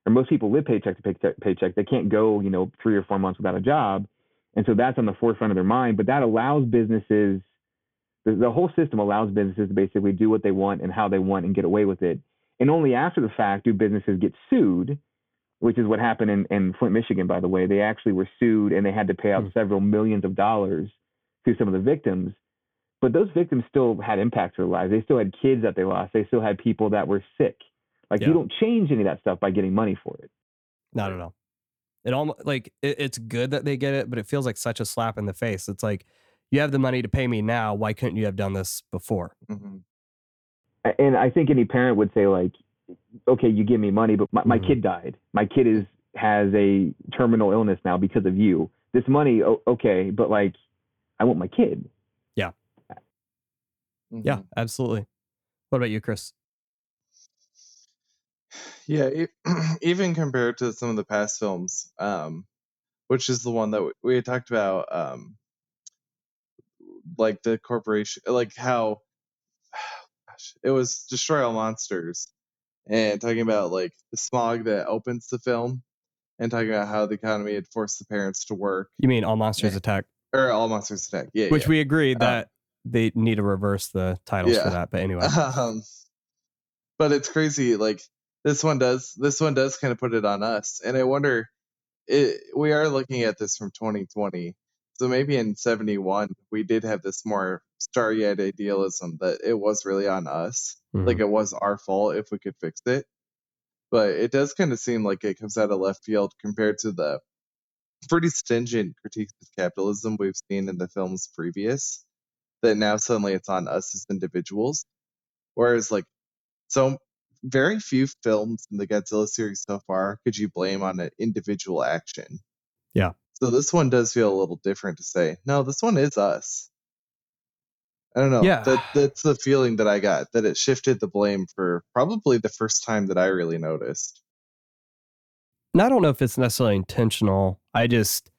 S4: or most people live paycheck to paycheck, paycheck. They can't go, you know, three or four months without a job. And so that's on the forefront of their mind, but that allows businesses, the, the whole system allows businesses to basically do what they want and how they want and get away with it. And only after the fact do businesses get sued, which is what happened in, in Flint, Michigan, by the way. They actually were sued and they had to pay out
S2: Hmm.
S4: several millions of dollars to some of the victims. But those victims still had impacts to their lives. They still had kids that they lost. They still had people that were sick. Like
S2: Yeah.
S4: you don't change any of that stuff by getting money for it.
S2: Not at all. It almost like it, it's good that they get it, but it feels like such a slap in the face. It's like you have the money to pay me now. Why couldn't you have done this before?
S3: Mhm.
S4: And I think any parent would say like, okay, you give me money, but my, my
S2: Mhm.
S4: kid died. My kid is has a terminal illness now because of you. This money, o- okay, but like, I want my kid.
S2: Yeah,
S3: Mhm.
S2: absolutely. What about you, Chris?
S3: Yeah, e- even compared to some of the past films, um, which is the one that we, we had talked about, um, like the corporation, like how gosh, it was Destroy All Monsters, and talking about like the smog that opens the film, and talking about how the economy had forced the parents to work,
S2: You mean All Monsters
S3: Yeah.
S2: Attack?
S3: or All Monsters Attack, yeah,
S2: Which
S3: yeah.
S2: we agreed
S3: Uh,
S2: that they need to reverse the titles
S3: Yeah.
S2: for that. But anyway,
S3: um, but it's crazy. Like this one does, this one does kind of put it on us, and I wonder, it, we are looking at this from 2020, so maybe in 71 we did have this more starry-eyed idealism that it was really on us, like
S2: Mhm.
S3: it was our fault if we could fix it. But it does kind of seem like it comes out of left field compared to the pretty stringent critiques of capitalism we've seen in the films previous. That now suddenly it's on us as individuals. Whereas, like, so very few films in the Godzilla series so far could you blame on an individual action.
S2: Yeah.
S3: So this one does feel a little different to say, no, this one is us. I don't know.
S2: Yeah.
S3: That that's the feeling that I got that it shifted the blame for probably the first time that I really noticed.
S2: And I don't know if it's necessarily intentional. I just,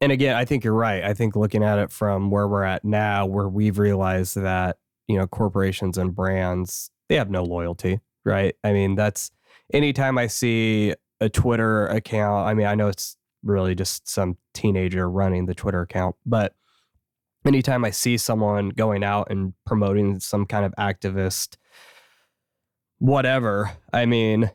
S2: and again, I think you're right. I think looking at it from where we're at now, where we've realized that, you know, corporations and brands, they have no loyalty, right? I mean, that's anytime I see a Twitter account, I mean, I know it's really just some teenager running the Twitter account, but anytime I see someone going out and promoting some kind of activist, whatever, I mean,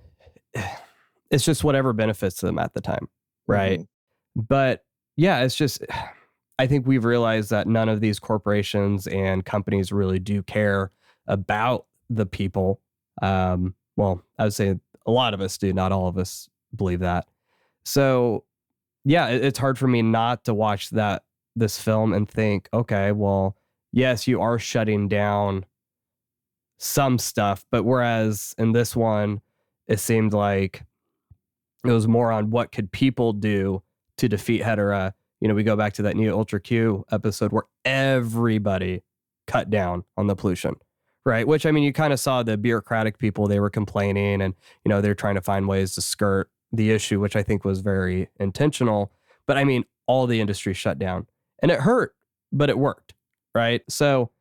S2: it's just whatever benefits them at the time, right?
S3: Mhm.
S2: But yeah, it's just, I think we've realized that none of these corporations and companies really do care about the people. Um, well, I would say a lot of us do, not all of us believe that. So yeah, it- it's hard for me not to watch that this film and think, okay, well, yes, you are shutting down some stuff, but whereas in this one, it seemed like it was more on what could people do to defeat Hedorah. You know, we go back to that Neo Ultra Q episode where everybody cut down on the pollution, right? Which I mean, you kind of saw the bureaucratic people, they were complaining and, you know, they're trying to find ways to skirt the issue, which I think was very intentional. But I mean, all the industry shut down and it hurt, but it worked, right? So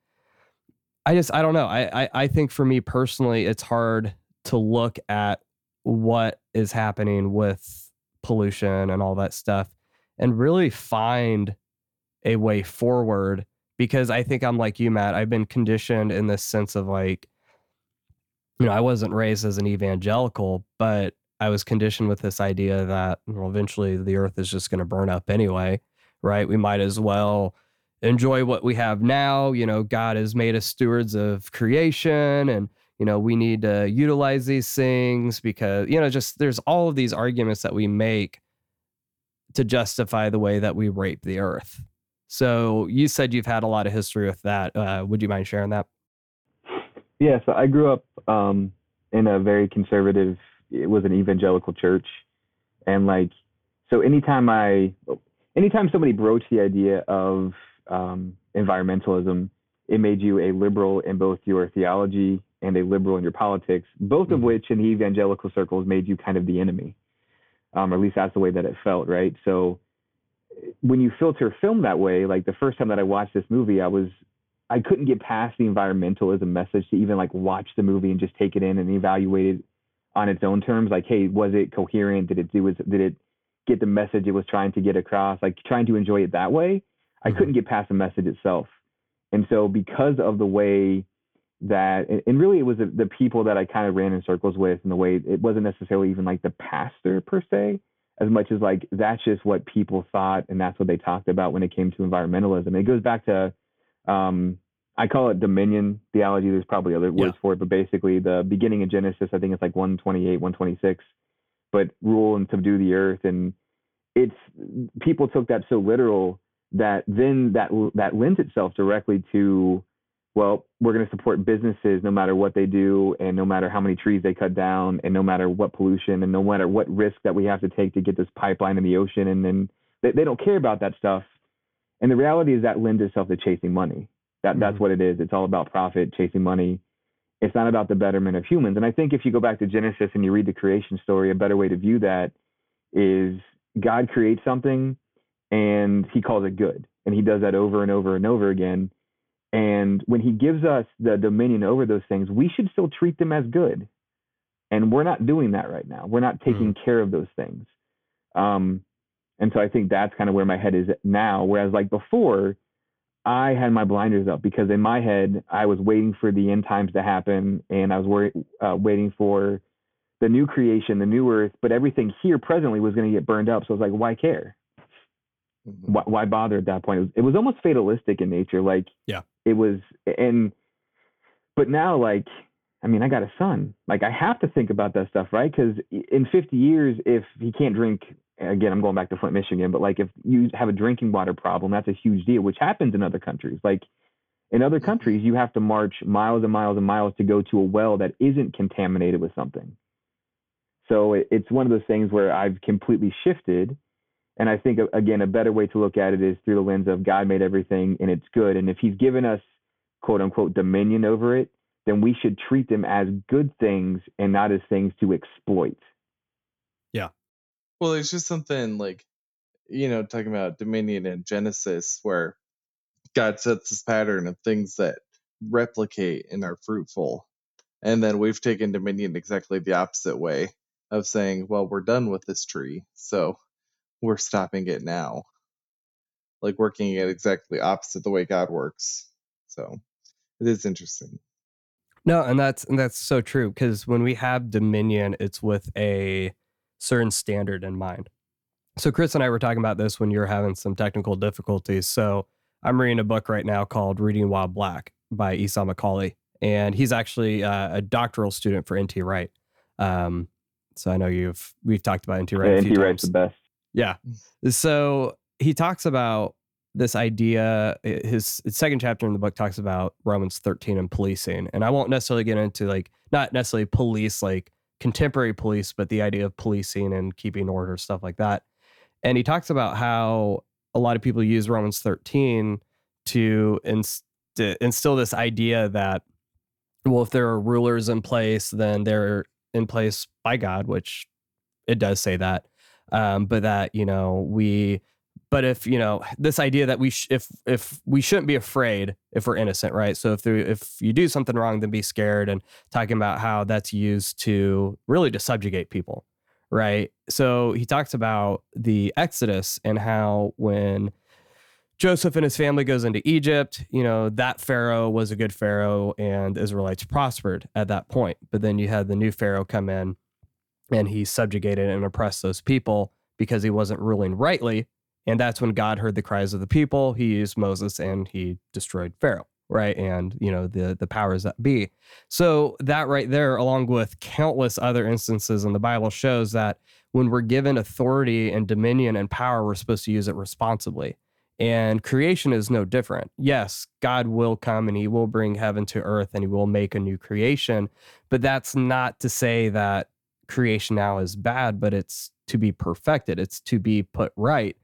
S2: I just, I don't know. I, I, I think for me personally, it's hard to look at what is happening with pollution and all that stuff and really find a way forward because I think I'm like you, Matt. I've been conditioned in this sense of like, you know, I wasn't raised as an evangelical, but I was conditioned with this idea that well, eventually the earth is just going to burn up anyway, right? We might as well enjoy what we have now. You know, God has made us stewards of creation and, you know, we need to utilize these things because, you know, just there's all of these arguments that we make to justify the way that we rape the earth. So you said you've had a lot of history with that. Uh, would you mind sharing that?
S4: Yeah, so I grew up um, in a very conservative. It was an evangelical church, and like, so anytime I, anytime somebody broached the idea of um, environmentalism, it made you a liberal in both your theology and a liberal in your politics. Both of
S2: Mhm.
S4: which, in the evangelical circles, made you kind of the enemy. Um, or at least that's the way that it felt, right? So when you filter film that way, like the first time that I watched this movie, I was I couldn't get past the environmentalism message to even like watch the movie and just take it in and evaluate it on its own terms. Like, hey, was it coherent? Did it do was did it get the message it was trying to get across? Like trying to enjoy it that way. I
S2: Mhm.
S4: couldn't get past the message itself. And so because of the way that and- and really it was the, the people that I kind of ran in circles with and the way it wasn't necessarily even like the pastor per se as much as like that's just what people thought and that's what they talked about when it came to environmentalism. It goes back to um, I call it dominion theology. There's probably other words
S2: Yeah.
S4: for it, but basically the beginning of Genesis, I think it's like 128, 126, but rule and subdue the earth. And it's people took that so literal that then that that lends itself directly to well, we're going to support businesses no matter what they do and no matter how many trees they cut down and no matter what pollution and no matter what risk that we have to take to get this pipeline in the ocean and then they, they don't care about that stuff and the reality is that lends itself to chasing money that that's
S2: Mhm.
S4: what it is it's all about profit chasing money it's not about the betterment of humans and i think if you go back to genesis and you read the creation story a better way to view that is god creates something and he calls it good and he does that over and over and over again and when he gives us the dominion over those things, we should still treat them as good. And we're not doing that right now. We're not taking care of those things. Um, and so I think that's kind of where my head is at now. Whereas like before, I had my blinders up because in my head, I was waiting for the end times to happen and I was wor- uh, waiting for the new creation, the new earth, but everything here presently was going to get burned up. So I was like, why care?
S3: Mhm.
S4: why, why bother at that point? It was, it was almost fatalistic in nature. Like,
S2: Yeah.
S4: it was, and, but now, like, I mean, I got a son. Like, I have to think about that stuff, right? Because in 50 years, if he can't drink, again, I'm going back to Flint, Michigan, but like, if you have a drinking water problem, that's a huge deal, which happens in other countries. Like, in other
S3: Mhm.
S4: countries, you have to march miles and miles and miles to go to a well that isn't contaminated with something. So it's one of those things where I've completely shifted. And I think, again, a better way to look at it is through the lens of God made everything and it's good. And if he's given us, quote unquote, dominion over it, then we should treat them as good things and not as things to exploit.
S3: Well, it's just something like, you know, talking about dominion and Genesis where God sets this pattern of things that replicate and are fruitful. And then we've taken dominion exactly the opposite way of saying, well, we're done with this tree, so we're stopping it now. Like working it exactly opposite the way God works. So it is interesting.
S2: No, and that's and that's so true because when we have dominion, it's with a certain standard in mind. So Chris and I were talking about this when you were having some technical difficulties. So I'm reading a book right now called Reading While Black by Esau McCauley, and he's actually uh, a doctoral student for NT Wright. Um, so I know you've we've talked about NT Wright a
S4: and
S2: few
S4: he writes
S2: times.
S4: the best.
S2: Yeah. So he talks about this idea. His, his second chapter in the book talks about Romans 13 and policing. And I won't necessarily get into like, not necessarily police, like contemporary police, but the idea of policing and keeping order, stuff like that. And he talks about how a lot of people use Romans 13 to inst- to instill this idea that, well, if there are rulers in place, then they're in place by God, which it does say that um, but that you know we but if you know this idea that we sh- if if we shouldn't be afraid if we're innocent right so if there, if you do something wrong then be scared and talking about how that's used to really to subjugate people right? So he talks about the Exodus and how when Joseph and his family goes into Egypt, you know, that Pharaoh was a good Pharaoh and Israelites prospered at that point. But then you had the new Pharaoh come in and he subjugated and oppressed those people because he wasn't ruling rightly. And that's when God heard the cries of the people. He used Moses and he destroyed Pharaoh, right? And, you know, the the powers that be. So that right there, along with countless other instances in the Bible, shows that when we're given authority and dominion and power, we're supposed to use it responsibly. And creation is no different. Yes, God will come and he will bring heaven to earth and he will make a new creation. But that's not to say that creation now is bad, but it's to be perfected, it's to be put right.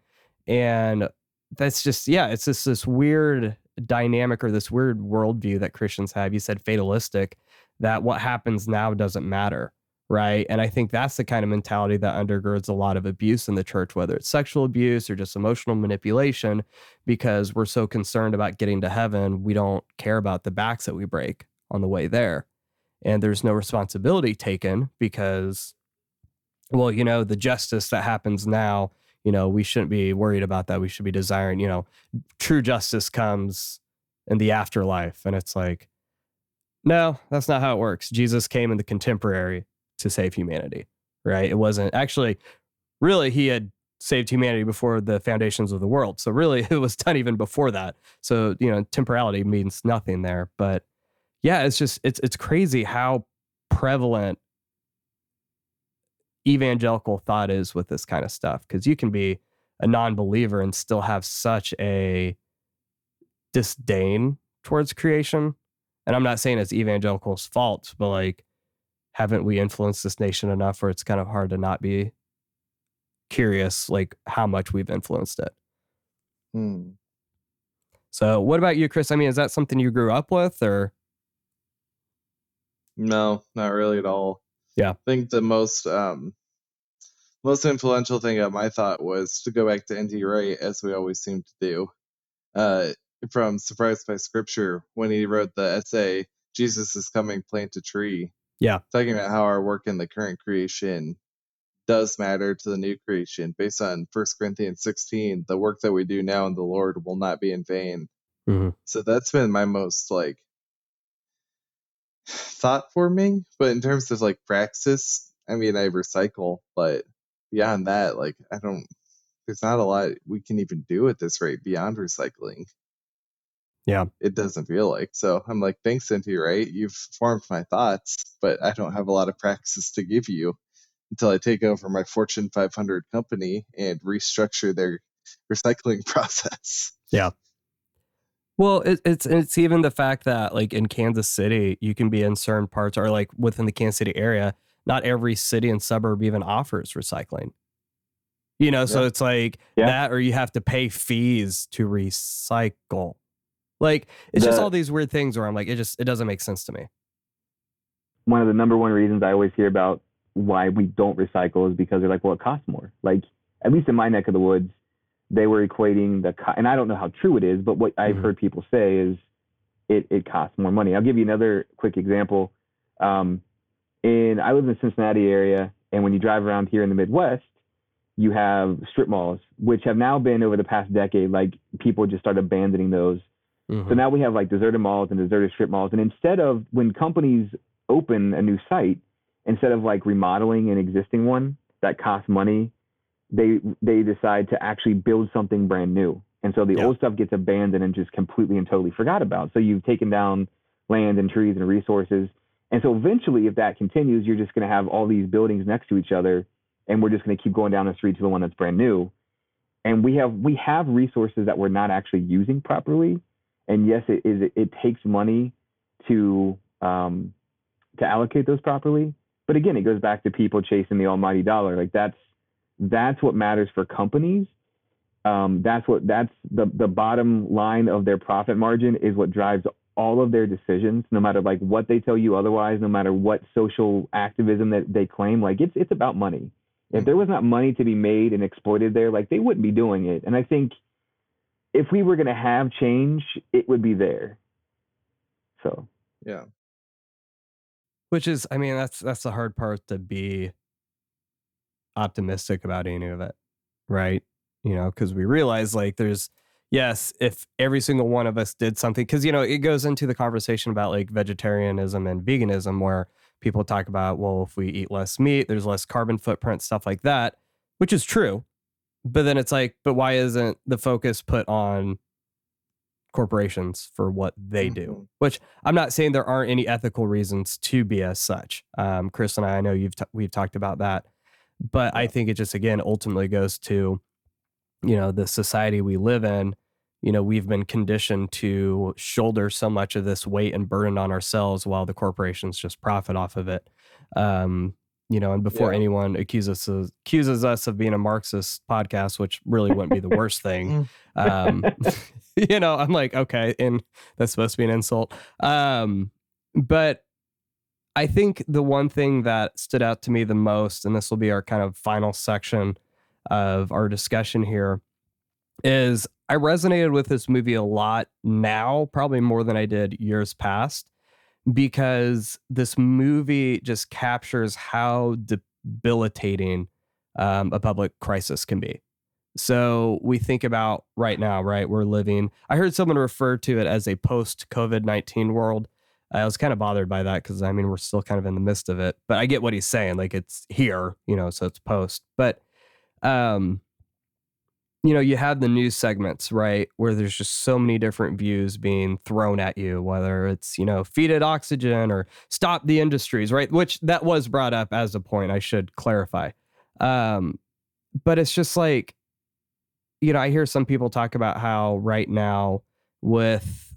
S2: And that's just, yeah, it's just this weird dynamic or this weird worldview that Christians have. You said fatalistic, that what happens now doesn't matter right? And I think that's the kind of mentality that undergirds a lot of abuse in the church, whether it's sexual abuse or just emotional manipulation, because we're so concerned about getting to heaven, we don't care about the backs that we break on the way there. And there's no responsibility taken because, well, you know, the justice that happens now, you know, we shouldn't be worried about that. We should be desiring, you know, true justice comes in the afterlife. And it's like, no, that's not how it works. Jesus came in the contemporary to save humanity, right? It wasn't actually really he had saved humanity before the foundations of the world. So really it was done even before that. So, you know, temporality means nothing there, but yeah, it's just it's it's crazy how prevalent evangelical thought is with this kind of stuff because you can be a non-believer and still have such a disdain towards creation. And I'm not saying it's evangelicals' fault, but like haven't we influenced this nation enough where it's kind of hard to not be curious like how much we've influenced it
S3: Hmm.
S2: so what about you chris i mean is that something you grew up with or
S3: No, not really at all.
S2: Yeah.
S3: I think the most um most influential thing of my thought was to go back to N.T. Wright, as we always seem to do, uh, from Surprised by Scripture, when he wrote the essay, Jesus is Coming, Plant a Tree.
S2: Yeah.
S3: Talking about how our work in the current creation does matter to the new creation. Based on 1 Corinthians 16, the work that we do now in the Lord will not be in vain.
S2: Mhm.
S3: So that's been my most like thought forming. But in terms of like praxis, I mean, I recycle, but beyond that, like, I don't, there's not a lot we can even do at this rate beyond recycling.
S2: Yeah.
S3: It doesn't feel like. So I'm like, thanks, Cynthia, right? You've formed my thoughts, but I don't have a lot of praxis to give you until I take over my Fortune 500 company and restructure their recycling process.
S2: Well it, it's it's even the fact that like in kansas city you can be in certain parts or like within the kansas city area not every city and suburb even offers recycling you know so it's like
S4: Yeah.
S2: that or you have to pay fees to recycle like it's just all these weird things where i'm like it just it doesn't make sense to me
S4: one of the number one reasons I always hear about why we don't recycle is because they're like, well, it costs more. Like, at least in my neck of the woods, they were equating the, co- and I don't know how true it is, but what I've
S2: Mhm.
S4: heard people say is it, it costs more money. I'll give you another quick example. Um, in, I live in the Cincinnati area, and when you drive around here in the Midwest, you have strip malls, which have now been over the past decade, like people just start abandoning those
S2: Mhm.
S4: so now we have like deserted malls and deserted strip malls. And instead of when companies open a new site, instead of like remodeling an existing one that costs money, they they decide to actually build something brand new. And so the
S2: Yeah.
S4: old stuff gets abandoned and just completely and totally forgot about. So you've taken down land and trees and resources. And so eventually, if that continues, you're just going to have all these buildings next to each other, and we're just going to keep going down the street to the one that's brand new. And we have we have resources that we're not actually using properly. And yes, it is it, it takes money to um, to allocate those properly. But again, it goes back to people chasing the almighty dollar. Like that's that's what matters for companies. Um, that's what that's the the bottom line of their profit margin is what drives all of their decisions, no matter like what they tell you otherwise, no matter what social activism that they claim. Like it's it's about money. If there was not money to be made and exploited there, like they wouldn't be doing it. And I think if we were going to have change, it would be there. So
S3: Yeah.
S2: which is i mean that's that's the hard part to be optimistic about any of it, right? You know, because we realize like there's yes, if every single one of us did something, because you know it goes into the conversation about like vegetarianism and veganism, where people talk about well, if we eat less meat, there's less carbon footprint, stuff like that, which is true. But then it's like, but why isn't the focus put on corporations for what they do? Which I'm not saying there aren't any ethical reasons to be as such. Um, Chris and I, I know you've t- we've talked about that, but I think it just again ultimately goes to, you know, the society we live in. You know, we've been conditioned to shoulder so much of this weight and burden on ourselves while the corporations just profit off of it. Um, you know, and before
S3: Yeah.
S2: anyone accuses us accuses us of being a Marxist podcast, which really wouldn't be the worst thing. Um, you know, I'm like, okay, and that's supposed to be an insult. Um, but I think the one thing that stood out to me the most, and this will be our kind of final section of our discussion here, is I resonated with this movie a lot now, probably more than I did years past, because this movie just captures how debilitating um, a public crisis can be. So we think about right now, right? We're living, I heard someone refer to it as a post COVID 19 world. I was kind of bothered by that because I mean, we're still kind of in the midst of it, but I get what he's saying. Like it's here, you know, so it's post. But, um, you know, you have the news segments, right? Where there's just so many different views being thrown at you, whether it's, you know, feed it oxygen or stop the industries, right? Which that was brought up as a point, I should clarify. Um, but it's just like, you know, I hear some people talk about how right now with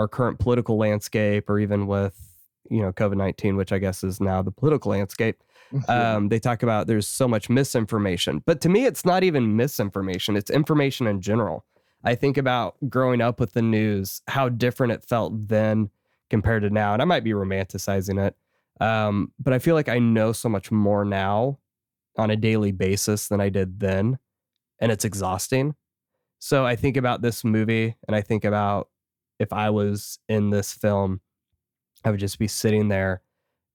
S2: our current political landscape or even with, you know, COVID 19, which I guess is now the political landscape, um, they talk about there's so much misinformation. But to me, it's not even misinformation, it's information in general. I think about growing up with the news, how different it felt then compared to now. And I might be romanticizing it. Um, but I feel like I know so much more now on a daily basis than I did then. And it's exhausting. So I think about this movie and I think about if I was in this film, I would just be sitting there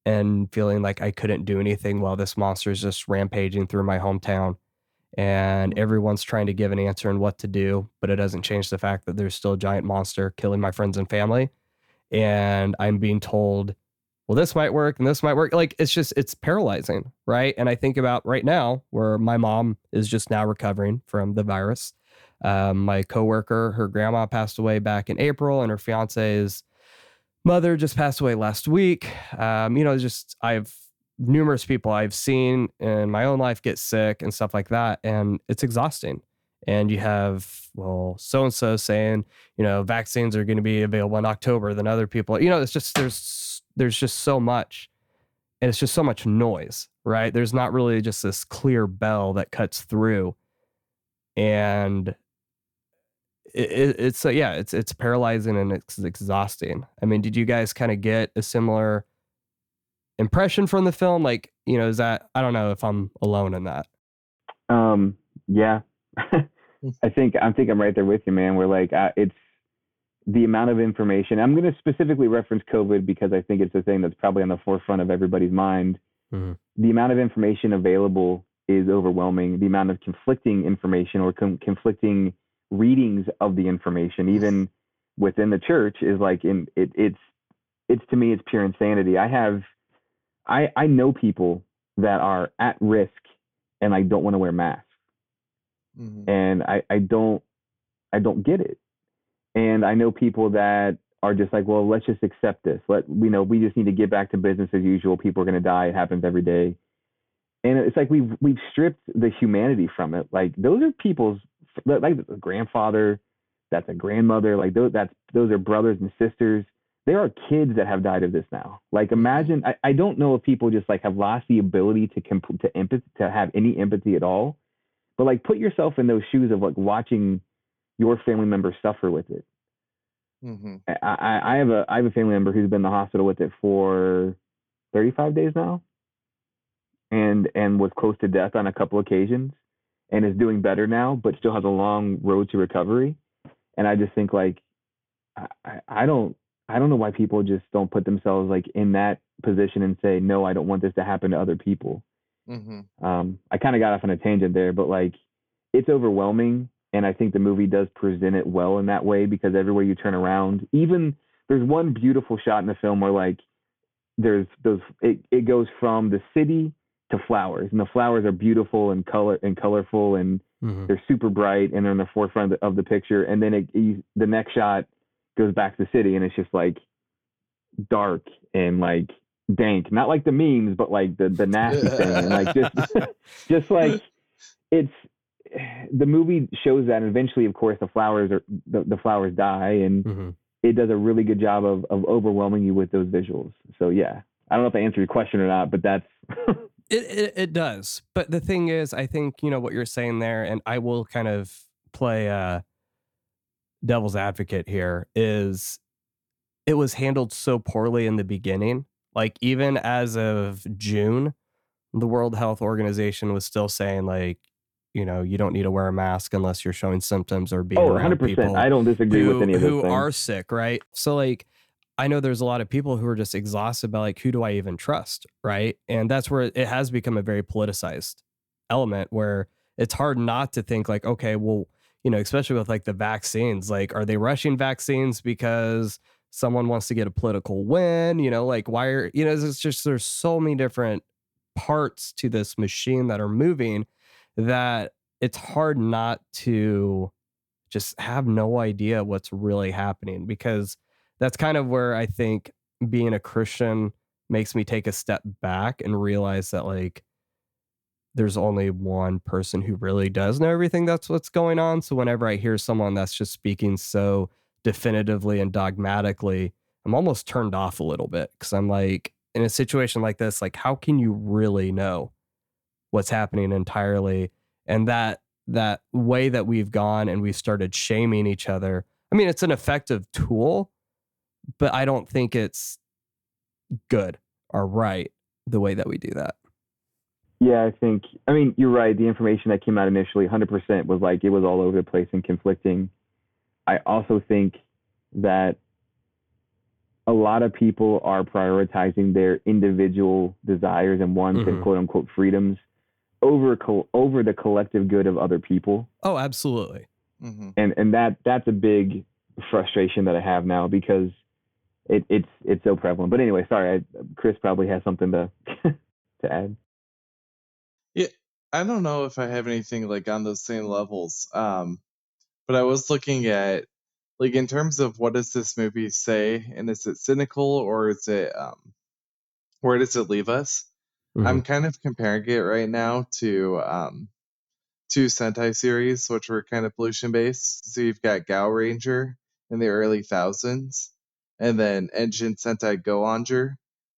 S2: and feeling like I couldn't do anything while this monster is just rampaging through my hometown. And mm-hmm. everyone's trying to give an answer and what to do, but it doesn't change the fact that there's still a giant monster killing my friends and family. And I'm being told, well, this might work and this might work. Like it's just, it's paralyzing. Right. And I think about right now where my mom is just now recovering from the virus. Um, my coworker, her grandma passed away back in April, and her fiance's mother just passed away last week. Um, you know, just I've numerous people I've seen in my own life get sick and stuff like that, and it's exhausting. And you have well, so and so saying, you know, vaccines are going to be available in October. Then other people, you know, it's just there's there's just so much, and it's just so much noise, right? There's not really just this clear bell that cuts through, and it, it, it's uh, yeah, it's it's paralyzing and it's exhausting. I mean, did you guys kind of get a similar impression from the film? Like, you know, is that I don't know if I'm alone in that.
S4: Um, yeah, I think I think I'm right there with you, man. We're like, uh, it's the amount of information. I'm going to specifically reference COVID because I think it's the thing that's probably on the forefront of everybody's mind.
S2: Mhm.
S4: The amount of information available is overwhelming. The amount of conflicting information or com- conflicting readings of the information, even within the church, is like in it, it's it's to me it's pure insanity. I have I I know people that are at risk and I don't want to wear masks
S3: Mhm.
S4: and I, I don't I don't get it. And I know people that are just like, well, let's just accept this. Let we know we just need to get back to business as usual. People are gonna die. It happens every day. And it's like we've we've stripped the humanity from it. Like those are people's like a grandfather, that's a grandmother, like those that's those are brothers and sisters. There are kids that have died of this now. Like imagine I, I don't know if people just like have lost the ability to comp- to empathy to have any empathy at all but like put yourself in those shoes of like watching your family member suffer with it.
S3: Mm-hmm.
S4: I, I, I have a I have a family member who's been in the hospital with it for 35 days now, and and was close to death on a couple occasions, and is doing better now, but still has a long road to recovery. And I just think like I, I, don't I don't know why people just don't put themselves like in that position and say no I don't want this to happen to other people.
S3: hmm
S4: Um, I kind of got off on a tangent there, but like it's overwhelming, and I think the movie does present it well in that way because everywhere you turn around, even there's one beautiful shot in the film where like there's those it, it goes from the city to flowers, and the flowers are beautiful and color and colorful and
S2: Mhm.
S4: they're super bright and they're in the forefront of the, of the picture and then it, you, the next shot goes back to the city and it's just like dark and like dank not like the memes but like the the nasty thing and like just just like it's the movie shows that and eventually of course the flowers are the, the flowers die and
S2: Mhm.
S4: it does a really good job of of overwhelming you with those visuals so yeah i don't know if i answered your question or not but that's
S2: It, it it does, but the thing is, I think you know what you're saying there, and I will kind of play uh, devil's advocate here. Is it was handled so poorly in the beginning? Like even as of June, the World Health Organization was still saying like, you know, you don't need to wear a mask unless you're showing symptoms or being
S4: oh
S2: around
S4: 100%
S2: people
S4: i don't disagree
S2: who,
S4: with any of those
S2: who
S4: things
S2: are sick, right? So like I know there's a lot of people who are just exhausted by like who do I even trust, right? And that's where it has become a very politicized element where it's hard not to think like okay, well, you know, especially with like the vaccines, like are they rushing vaccines because someone wants to get a political win, you know, like why are you know, it's just there's so many different parts to this machine that are moving that it's hard not to just have no idea what's really happening because that's kind of where I think being a Christian makes me take a step back and realize that like there's only one person who really does know everything that's what's going on. So whenever I hear someone that's just speaking so definitively and dogmatically, I'm almost turned off a little bit because I'm like, in a situation like this, like how can you really know what's happening entirely? And that that way that we've gone and we've started shaming each other. I mean, it's an effective tool, but I don't think it's good or right the way that we do that.
S4: Yeah, I think. I mean, you're right. The information that came out initially, 100%, was like it was all over the place and conflicting. I also think that a lot of people are prioritizing their individual desires and wants
S2: Mhm.
S4: and quote unquote freedoms over co- over the collective good of other people,
S2: Oh, absolutely.
S3: hmm
S4: and and that that's a big frustration that I have now because it, it's it's so prevalent. But anyway, sorry, I, Chris probably has something to to add.
S3: Yeah, I don't know if I have anything like on those same levels. Um, but I was looking at like in terms of what does this movie say, and is it cynical or is it um, where does it leave us? I'm kind of comparing it right now to um, two Sentai series, which were kind of pollution based. So you've got Gao Ranger in the early thousands, and then Engine Sentai Go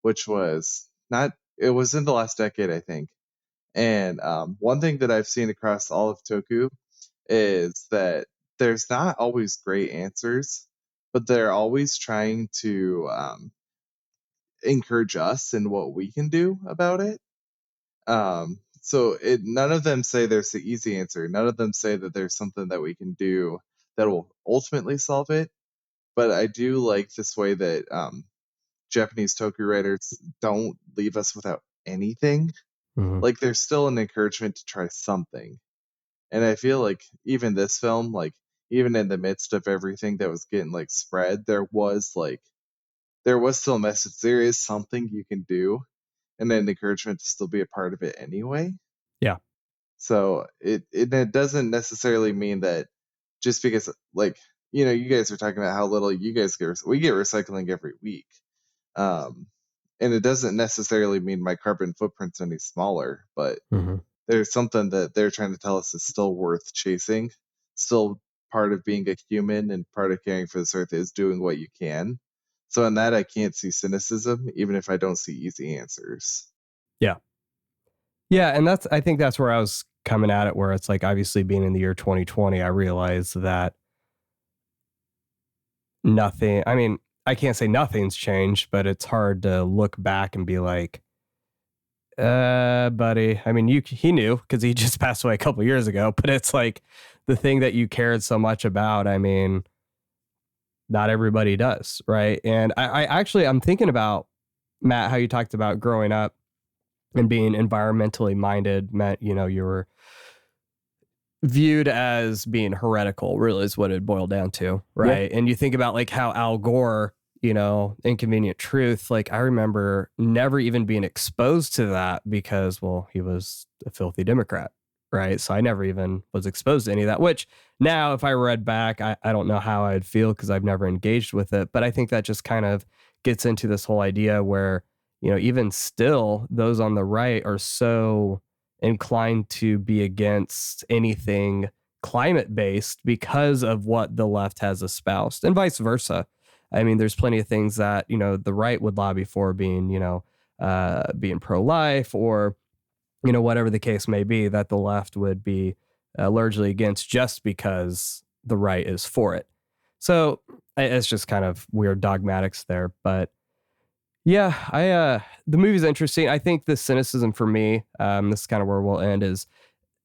S3: which was not. It was in the last decade, I think. And um, one thing that I've seen across all of Toku is that there's not always great answers, but they're always trying to um, encourage us in what we can do about it. Um, so it, none of them say there's the easy answer. None of them say that there's something that we can do that will ultimately solve it. But I do like this way that um, Japanese Toku writers don't leave us without anything
S2: Mhm.
S3: like there's still an encouragement to try something and i feel like even this film like even in the midst of everything that was getting like spread there was like there was still a message there is something you can do and an encouragement to still be a part of it anyway
S2: Yeah.
S3: so it it, it doesn't necessarily mean that just because like you know you guys are talking about how little you guys get we get recycling every week. Um and it doesn't necessarily mean my carbon footprint's any smaller but
S2: Mhm.
S3: there's something that they're trying to tell us is still worth chasing still part of being a human and part of caring for this earth is doing what you can. So in that i can't see cynicism even if i don't see easy answers.
S2: Yeah, Yeah, and that's I think that's where I was coming at it where it's like obviously being in the year 2020, I realized that nothing, I mean, I can't say nothing's changed, but it's hard to look back and be like uh buddy, I mean, you he knew cuz he just passed away a couple years ago, but it's like the thing that you cared so much about, I mean, not everybody does, right? And I, I actually I'm thinking about Matt how you talked about growing up and being environmentally minded meant, you know, you were viewed as being heretical, really is what it boiled down to. Right. And you think about like how Al Gore, you know, inconvenient truth, like I remember never even being exposed to that because, well, he was a filthy Democrat. Right. So I never even was exposed to any of that, which now if I read back, I, I don't know how I'd feel because I've never engaged with it. But I think that just kind of gets into this whole idea where, you know, even still, those on the right are so inclined to be against anything climate based because of what the left has espoused and vice versa. I mean, there's plenty of things that, you know, the right would lobby for being, you know, uh, being pro life or, you know, whatever the case may be that the left would be uh, largely against just because the right is for it. So it's just kind of weird dogmatics there. But yeah, I uh the movie's interesting. I think the cynicism for me, um, this is kind of where we'll end, is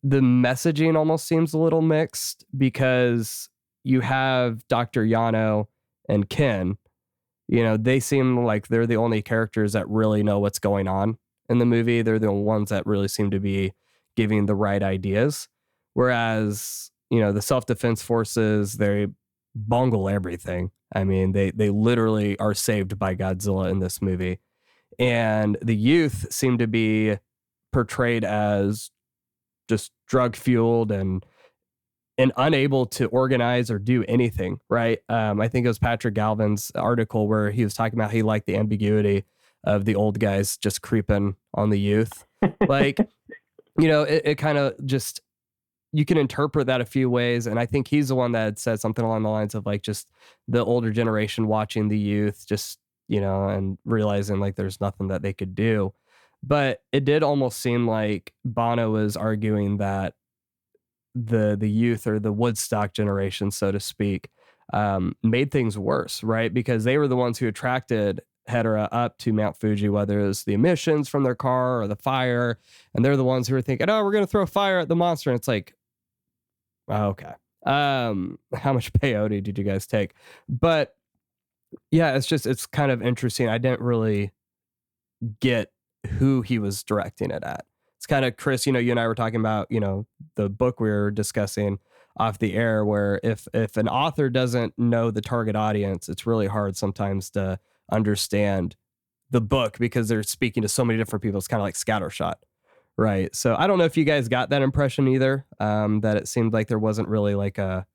S2: the messaging almost seems a little mixed because you have Dr. Yano and Ken. You know, they seem like they're the only characters that really know what's going on in the movie. They're the ones that really seem to be giving the right ideas. Whereas, you know, the self defense forces, they bungle everything. I mean, they they literally are saved by Godzilla in this movie. And the youth seem to be portrayed as just drug fueled and and unable to organize or do anything, right? Um, I think it was Patrick Galvan's article where he was talking about he liked the ambiguity of the old guys just creeping on the youth. Like, you know, it, it kind of just you can interpret that a few ways. And I think he's the one that said something along the lines of like just the older generation watching the youth, just, you know, and realizing like there's nothing that they could do. But it did almost seem like Banno was arguing that the the youth or the Woodstock generation, so to speak, um, made things worse, right? Because they were the ones who attracted Hedorah up to Mount Fuji, whether it was the emissions from their car or the fire. And they're the ones who were thinking, oh, we're going to throw fire at the monster. And it's like, okay. Um, how much peyote did you guys take? But yeah, it's just it's kind of interesting. I didn't really get who he was directing it at. It's kind of Chris, you know, you and I were talking about, you know, the book we were discussing off the air where if if an author doesn't know the target audience, it's really hard sometimes to understand the book because they're speaking to so many different people. It's kind of like scattershot. Right. So I don't know if you guys got that impression either. Um, that it seemed like there wasn't really like a.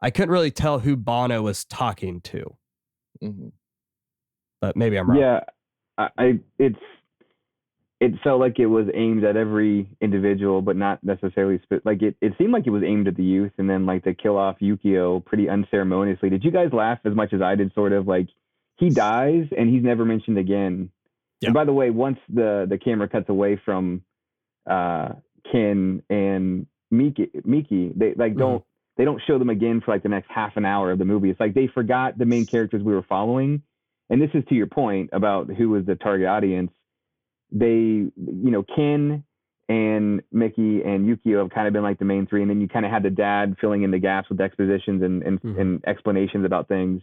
S2: I couldn't really tell who Banno was talking to.
S3: Mm-hmm.
S2: But maybe I'm wrong.
S4: Yeah, I, I it's it felt like it was aimed at every individual, but not necessarily spe- like it. It seemed like it was aimed at the youth, and then like to kill off Yukio pretty unceremoniously. Did you guys laugh as much as I did? Sort of like he dies and he's never mentioned again.
S2: Yeah.
S4: And by the way, once the the camera cuts away from uh, Ken and Miki, Miki, they like don't mm-hmm. they don't show them again for like the next half an hour of the movie. It's like they forgot the main characters we were following. And this is to your point about who was the target audience. They, you know, Ken and Miki and Yukio have kind of been like the main three, and then you kind of had the dad filling in the gaps with expositions and and, mm-hmm. and explanations about things.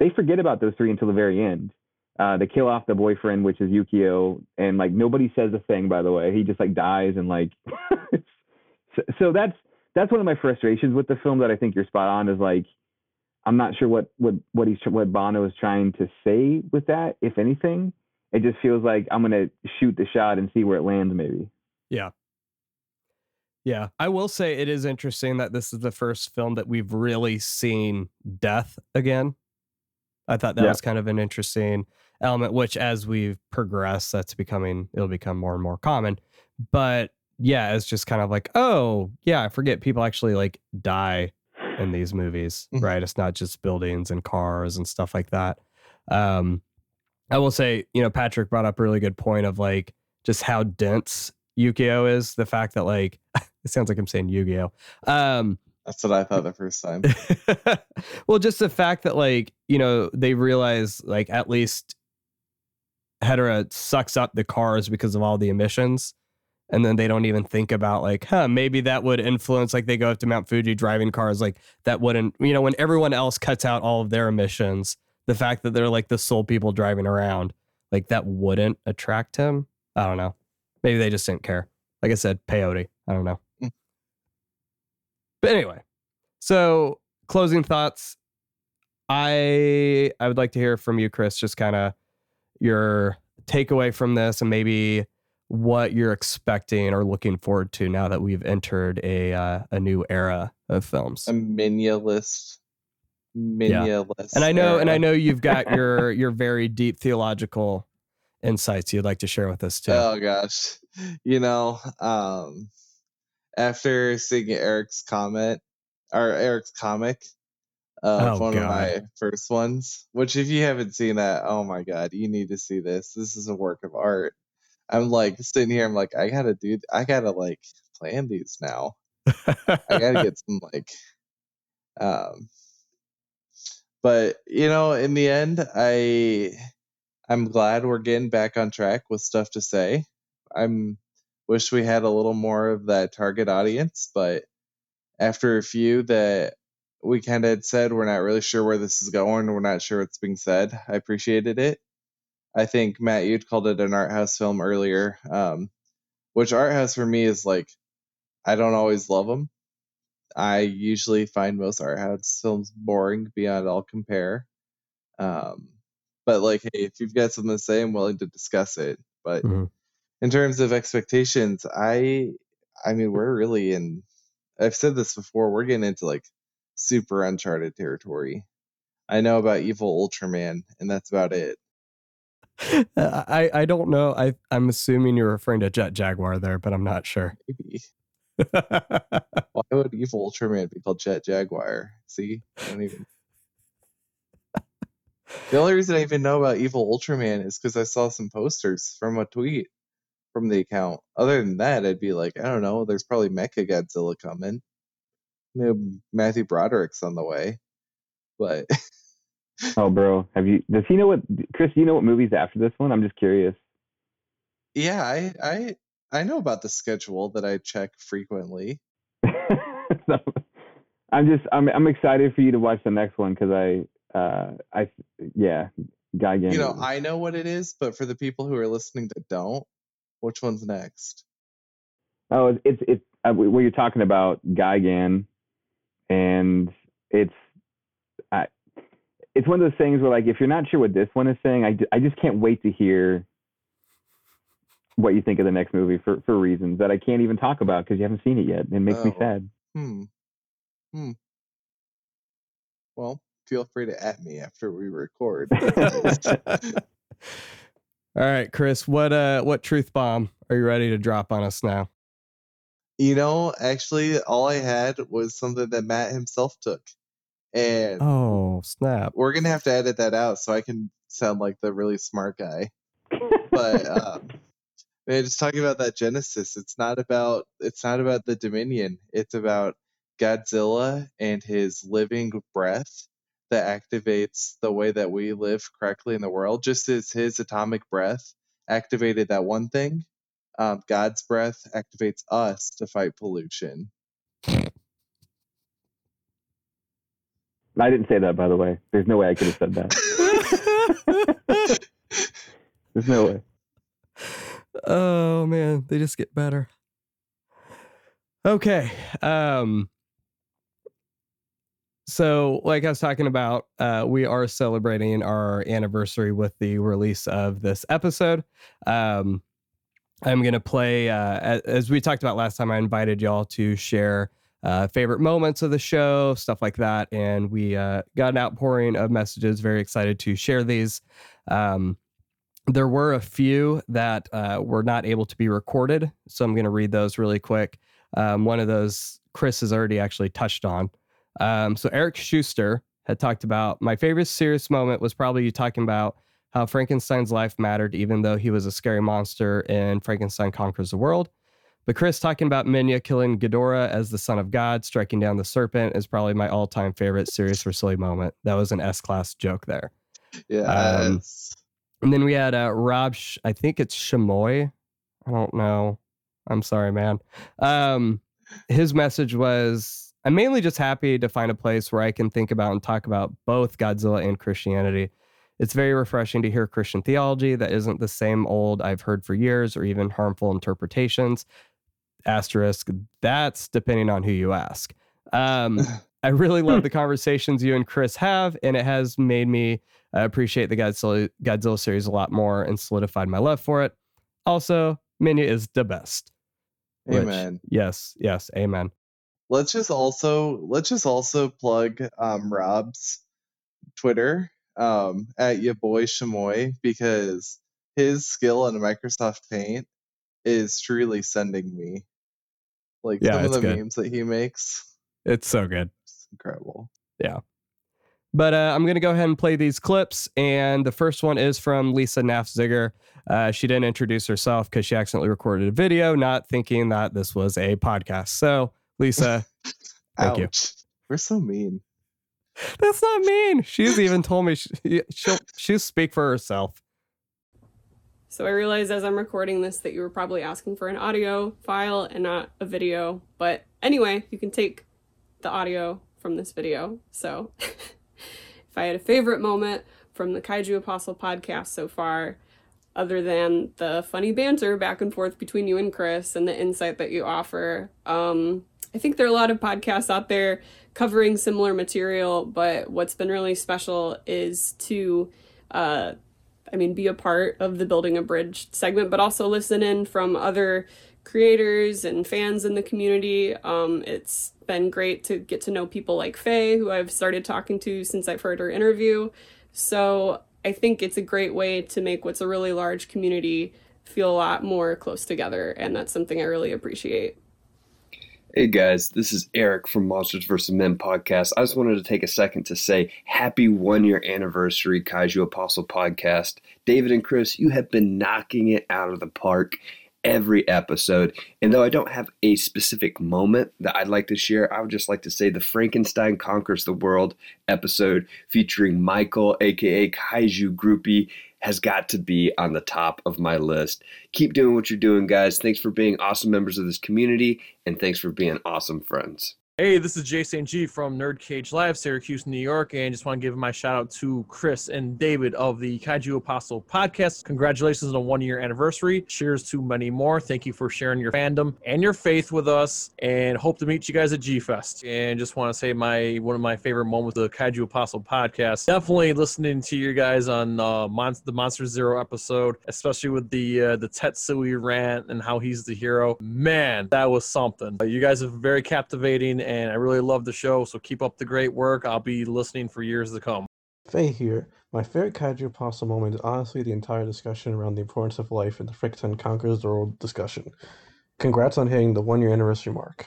S4: They forget about those three until the very end. Uh, they kill off the boyfriend, which is Yukio, and like nobody says a thing. By the way, he just like dies and like. so, so that's that's one of my frustrations with the film that I think you're spot on is like I'm not sure what what what he's what Banno is trying to say with that, if anything. It just feels like I'm gonna shoot the shot and see where it lands, maybe.
S2: Yeah. Yeah, I will say it is interesting that this is the first film that we've really seen death again. I thought that yeah. was kind of an interesting element, which as we've progressed, that's becoming it'll become more and more common. But yeah, it's just kind of like, oh yeah, I forget people actually like die in these movies, mm-hmm. right? It's not just buildings and cars and stuff like that. Um, I will say, you know, Patrick brought up a really good point of like just how dense Yukio is. The fact that like it sounds like I'm saying Yu-Gi-Oh. Um,
S3: that's what I thought the first time.
S2: well, just the fact that like, you know, they realize like at least Hedorah sucks up the cars because of all the emissions. And then they don't even think about like, huh, maybe that would influence like they go up to Mount Fuji driving cars like that wouldn't, you know, when everyone else cuts out all of their emissions, the fact that they're like the sole people driving around, like that wouldn't attract him. I don't know. Maybe they just didn't care. Like I said, peyote. I don't know. But anyway, so closing thoughts. I I would like to hear from you, Chris. Just kind of your takeaway from this, and maybe what you're expecting or looking forward to now that we've entered a uh, a new era of films.
S3: A minimalist, minimalist.
S2: and I know, and I know you've got your your very deep theological insights you'd like to share with us too.
S3: Oh gosh, you know, um, after seeing Eric's comment or Eric's comic of
S2: Oh,
S3: one of my first ones, which if you haven't seen that, oh my god, you need to see this. This is a work of art. I'm like sitting here, I'm like, I gotta do, I gotta like plan these now. I gotta get some like, um, but you know, in the end, I, I'm glad we're getting back on track with stuff to say. I'm wish we had a little more of that target audience, but after a few that we kind of had said we're not really sure where this is going, we're not sure what's being said. I appreciated it. I think Matt, you'd called it an art house film earlier, um, which art house for me is like I don't always love them. I usually find most art house films boring beyond all compare. Um, but like, hey, if you've got something to say, I'm willing to discuss it. But
S2: Mhm.
S3: In terms of expectations, I, I mean, we're really in. I've said this before. We're getting into like super uncharted territory. I know about Evil Ultraman, and that's about it.
S2: Uh, I I don't know. I I'm assuming you're referring to Jet Jaguar there, but I'm not sure.
S3: Maybe. Why would Evil Ultraman be called Jet Jaguar? See, I don't even. The only reason I even know about Evil Ultraman is because I saw some posters from a tweet from the account. Other than that, I'd be like, I don't know. There's probably Mecha Godzilla coming. You know, Matthew Broderick's on the way, but
S4: Oh, bro, have you? Does he know what? Chris, do you know what movies after this one? I'm just curious.
S3: yeah, I I I know about the schedule that I check frequently.
S4: so, I'm just I'm I'm excited for you to watch the next one because I uh I yeah Guy.
S3: You know, I know what it is, but for the people who are listening that don't, which one's next?
S4: oh it's it's, uh, what you're talking about Gigan, and it's I it's one of those things where like if you're not sure what this one is saying, I, I just can't wait to hear what you think of the next movie for for reasons that I can't even talk about because you haven't seen it yet. It makes me
S3: Oh.
S4: sad.
S3: Hmm. Hmm. Well, feel free to at me after we record.
S2: All right, Chris. What uh what truth bomb are you ready to drop on us now?
S3: you know, actually, all I had was something that Matt himself took, and
S2: Oh snap!
S3: we're gonna have to edit that out so I can sound like the really smart guy. But um, man, just talking about that Genesis, it's not about it's not about the Dominion. It's about Godzilla and his living breath that activates the way that we live correctly in the world. Just as his atomic breath activated that one thing, um, God's breath activates us to fight pollution.
S4: I didn't say that by the way. There's no way I could have said that. There's no way.
S2: oh man, they just get better. Okay. Um so like I was talking about, uh we are celebrating our anniversary with the release of this episode. Um I'm going to play uh as we talked about last time I invited y'all to share uh, favorite moments of the show, stuff like that. And we uh, got an outpouring of messages. Very excited to share these. Um, there were a few that uh, were not able to be recorded, so I'm going to read those really quick. Um, one of those Chris has already actually touched on. Um, so Eric Schuster had talked about my favorite serious moment was probably you talking about how Frankenstein's life mattered, even though he was a scary monster in Frankenstein Conquers the World. But Chris talking about Minya killing Ghidorah as the son of God, striking down the serpent, is probably my all-time favorite serious or silly moment. That was an S-class joke there.
S3: Yeah.
S2: Um, And then we had uh, Rob, Sh- I think it's Shamoy. I don't know. I'm sorry, man. Um, his message was I'm mainly just happy to find a place where I can think about and talk about both Godzilla and Christianity. It's very refreshing to hear Christian theology that isn't the same old I've heard for years or even harmful interpretations. Asterisk, that's depending on who you ask. Um, I really love the conversations you and Chris have, and it has made me uh, appreciate the Godzilla, Godzilla series a lot more and solidified my love for it. Also, Minya is the best. which-
S3: Amen.
S2: yes, yes, amen.
S3: Let's just also let's just also plug um Rob's Twitter um at your boy Shamoy because his skill in Microsoft Paint is truly sending me like
S2: Yeah,
S3: some of the
S2: good.
S3: memes that he makes.
S2: It's so good.
S3: It's incredible. Yeah.
S2: But uh, I'm going to go ahead and play these clips. And the first one is from Lisa Nafziger. Uh, she didn't introduce herself because she accidentally recorded a video, not thinking that this was a podcast. So, Lisa, Thank you.
S3: We're so mean.
S2: that's not mean. She's even told me she, she'll she'll speak for herself.
S5: So I realized as I'm recording this that you were probably asking for an audio file and not a video. But anyway, you can take the audio from this video. So if I had a favorite moment from the Kaiju Apostle podcast so far, other than the funny banter back and forth between you and Chris and the insight that you offer, um, I think there are a lot of podcasts out there covering similar material, but what's been really special is to uh, I mean, be a part of the Building a Bridge segment, but also listen in from other creators and fans in the community. Um, it's been great to get to know people like Faye, who I've started talking to since I've heard her interview. So I think it's a great way to make what's a really large community feel a lot more close together, and that's something I really appreciate.
S6: Hey guys, this is Eric from Monsters vs. Men podcast. I just wanted to take a second to say happy one year anniversary, Kaiju Apostle podcast. David and Chris, you have been knocking it out of the park every episode. And though I don't have a specific moment that I'd like to share, I would just like to say the Frankenstein Conquers the World episode featuring Michael, aka Kaiju Groupie, has got to be on the top of my list. Keep doing what you're doing, guys. Thanks for being awesome members of this community, and thanks for being awesome friends.
S7: Hey, this is St. G from Nerd Cage Live, Syracuse, New York, and just want to give my shout out to Chris and David of the Kaiju Apostle podcast. Congratulations on a one year anniversary. Cheers to many more. Thank you for sharing your fandom and your faith with us, and hope to meet you guys at G Fest. And just want to say my one of my favorite moments of the Kaiju Apostle podcast. Definitely listening to you guys on uh, Mon- the Monster Zero episode, especially with the uh, the Tetsuo rant and how he's the hero. Man, that was something. Uh, you guys are very captivating, and I really love the show. So keep up the great work. I'll be listening for years to come.
S8: Faye here. My favorite Kaiju Apostle moment is honestly the entire discussion around the importance of life and the Frankenstein conquers the world discussion. Congrats on hitting the one year anniversary mark.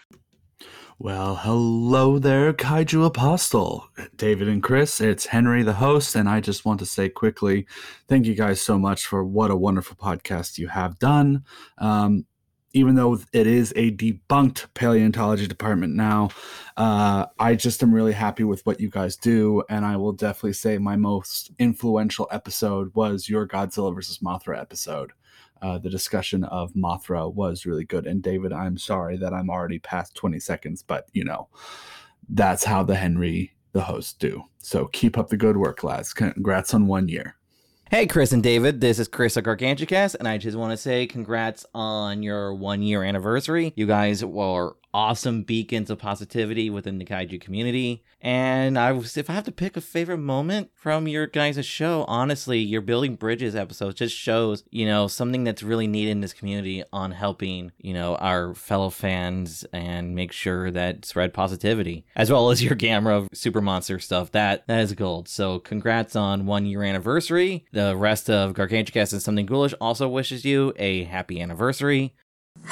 S9: Well, hello there, Kaiju Apostle. David and Chris, it's Henry, the host, and I just want to say quickly thank you guys so much for what a wonderful podcast you have done. Um, even though it is a debunked paleontology department now, uh, I just am really happy with what you guys do, and I will definitely say my most influential episode was your Godzilla versus Mothra episode. Uh, the discussion of Mothra was really good. And David, I'm sorry that I'm already past 20 seconds, but you know, that's how the Henry, the host, do. So keep up the good work, lads. Congrats on one year.
S10: Hey, Chris and David. This is Chris at Gargantucast, and I just want to say congrats on your one year anniversary. You guys were awesome beacons of positivity within the kaiju community. And I was, if I have to pick a favorite moment from your guys' show, honestly, your Building Bridges episode just shows, you know, something that's really needed in this community on helping, you know, our fellow fans and make sure that spread positivity, as well as your Gamera Super Monster stuff. That that is gold. So congrats on one year anniversary. The rest of Gargantucast and Something Ghoulish also wishes you a happy anniversary.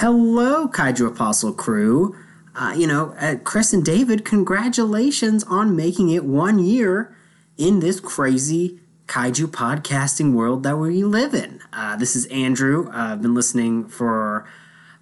S11: Hello, Kaiju Apostle crew. Uh, you know, uh, Chris and David, congratulations on making it one year in this crazy kaiju podcasting world that we live in. Uh, this is Andrew. Uh, I've been listening for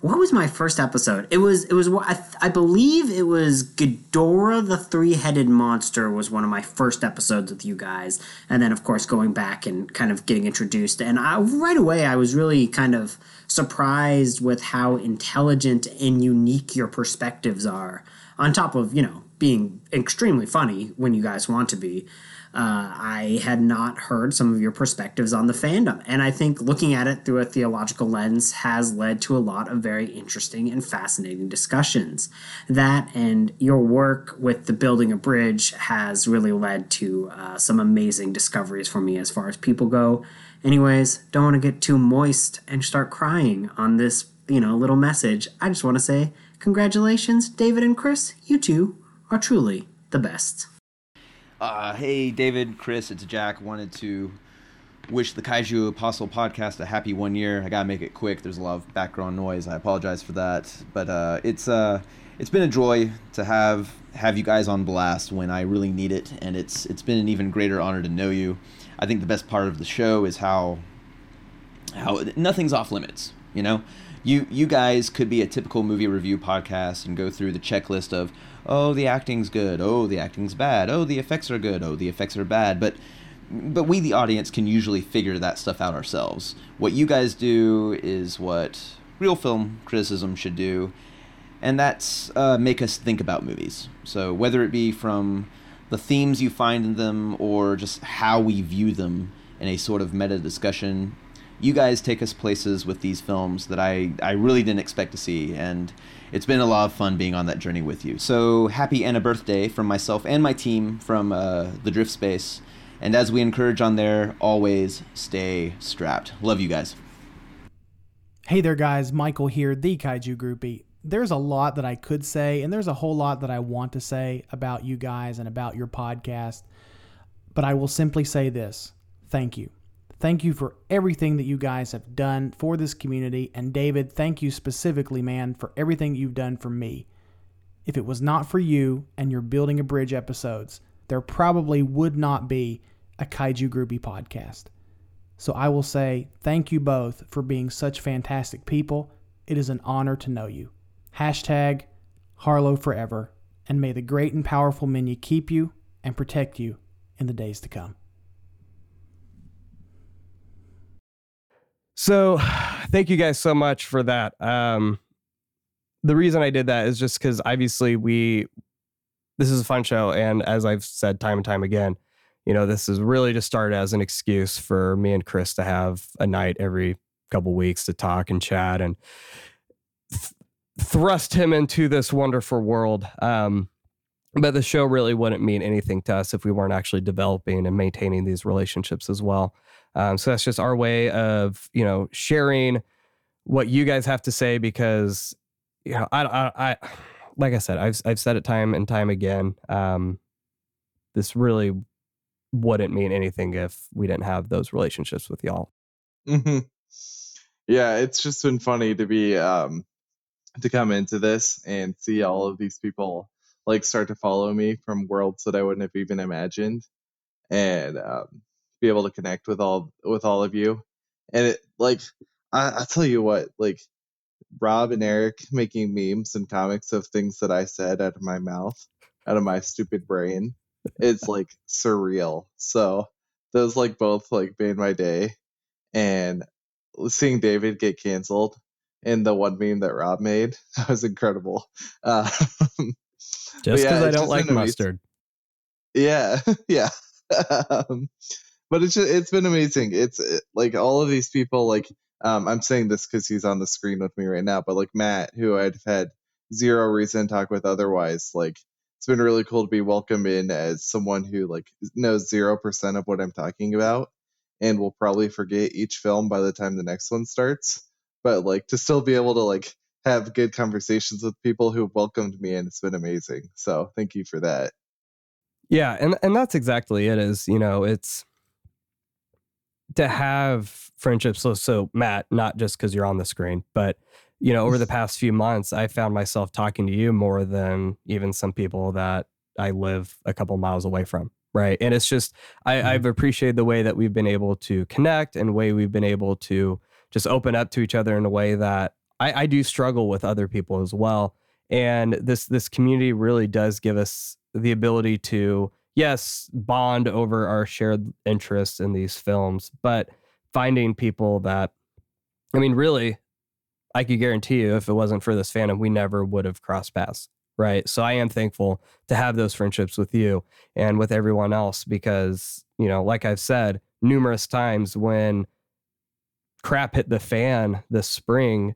S11: what was my first episode? It was it was I, I believe it was Ghidorah the three-headed monster was one of my first episodes with you guys, and then of course going back and kind of getting introduced. And I, right away I was really kind of surprised with how intelligent and unique your perspectives are. On top of you know being extremely funny when you guys want to be. Uh, I had not heard some of your perspectives on the fandom. And I think looking at it through a theological lens has led to a lot of very interesting and fascinating discussions. That and your work with the Building a Bridge has really led to uh, some amazing discoveries for me as far as people go. Anyways, don't want to get too moist and start crying on this, you know, little message. I just want to say congratulations, David and Chris. You two are truly the best.
S12: Uh, hey, David, Chris, it's Jack. Wanted to wish the Kaiju Apostle podcast a happy one year. I gotta make it quick. There's a lot of background noise. I apologize for that, but uh, it's uh, it's been a joy to have have you guys on blast when I really need it, and it's it's been an even greater honor to know you. I think the best part of the show is how how nothing's off limits. You know, you you guys could be a typical movie review podcast and go through the checklist of oh the acting's good. Oh the acting's bad. Oh the effects are good. Oh the effects are bad. But but we the audience can usually figure that stuff out ourselves. What you guys do is what real film criticism should do. And that's uh, make us think about movies. So whether it be from the themes you find in them or just how we view them in a sort of meta discussion you guys take us places with these films that I, I really didn't expect to see. And it's been a lot of fun being on that journey with you. So happy Anna birthday from myself and my team from uh, the Drift Space. And as we encourage on there, always stay strapped. Love you guys.
S13: Hey there, guys. Michael here, the Kaiju Groupie. There's a lot that I could say, and there's a whole lot that I want to say about you guys and about your podcast. But I will simply say this thank you. Thank you for everything that you guys have done for this community. And David, thank you specifically, man, for everything you've done for me. If it was not for you and your Building a Bridge episodes, there probably would not be a Kaiju Groupie podcast. So I will say thank you both for being such fantastic people. It is an honor to know you. Hashtag Harlow forever, and may the great and powerful Minya keep you and protect you in the days to come.
S2: So, thank you guys so much for that. Um, the reason I did that is just because obviously we, this is a fun show, and as I've said time and time again, you know, this is really just started as an excuse for me and Chris to have a night every couple weeks to talk and chat and th- thrust him into this wonderful world. Um, but the show really wouldn't mean anything to us if we weren't actually developing and maintaining these relationships as well. Um, so that's just our way of you know sharing what you guys have to say because you know I I, I like I said I've I've said it time and time again. Um, this really wouldn't mean anything if we didn't have those relationships with y'all.
S3: hmm Yeah, it's just been funny to be um to come into this and see all of these people like start to follow me from worlds that I wouldn't have even imagined, and um, be able to connect with all with all of you. And it like I, I'll tell you what, like Rob and Eric making memes and comics of things that I said out of my mouth, out of my stupid brain. It's like surreal. So those like both like made my day. And seeing David get canceled in the one meme that Rob made, that was incredible. Uh,
S2: Just
S3: yeah,
S2: because I don't like
S3: amazing.
S2: mustard.
S3: Yeah, yeah. um, but it's just, it's been amazing. It's it, like all of these people. Like um, I'm saying this because he's on the screen with me right now. But like Matt, who I'd had zero reason to talk with otherwise, like it's been really cool to be welcomed in as someone who like knows zero percent of what I'm talking about, and will probably forget each film by the time the next one starts. But like to still be able to like have good conversations with people who welcomed me and it's been amazing. So thank you for that.
S2: Yeah, and and that's exactly it. Is you know it's to have friendships. So so Matt, not just because you're on the screen, but you know over the past few months, I found myself talking to you more than even some people that I live a couple miles away from. Right, and it's just I, mm-hmm. I've appreciated the way that we've been able to connect and way we've been able to just open up to each other in a way that I, I do struggle with other people as well. And this this community really does give us the ability to yes bond over our shared interests in these films, but finding people that I mean, really, I could guarantee you, if it wasn't for this fandom, we never would have crossed paths, right? So I am thankful to have those friendships with you and with everyone else because, you know, like I've said numerous times when crap hit the fan this spring,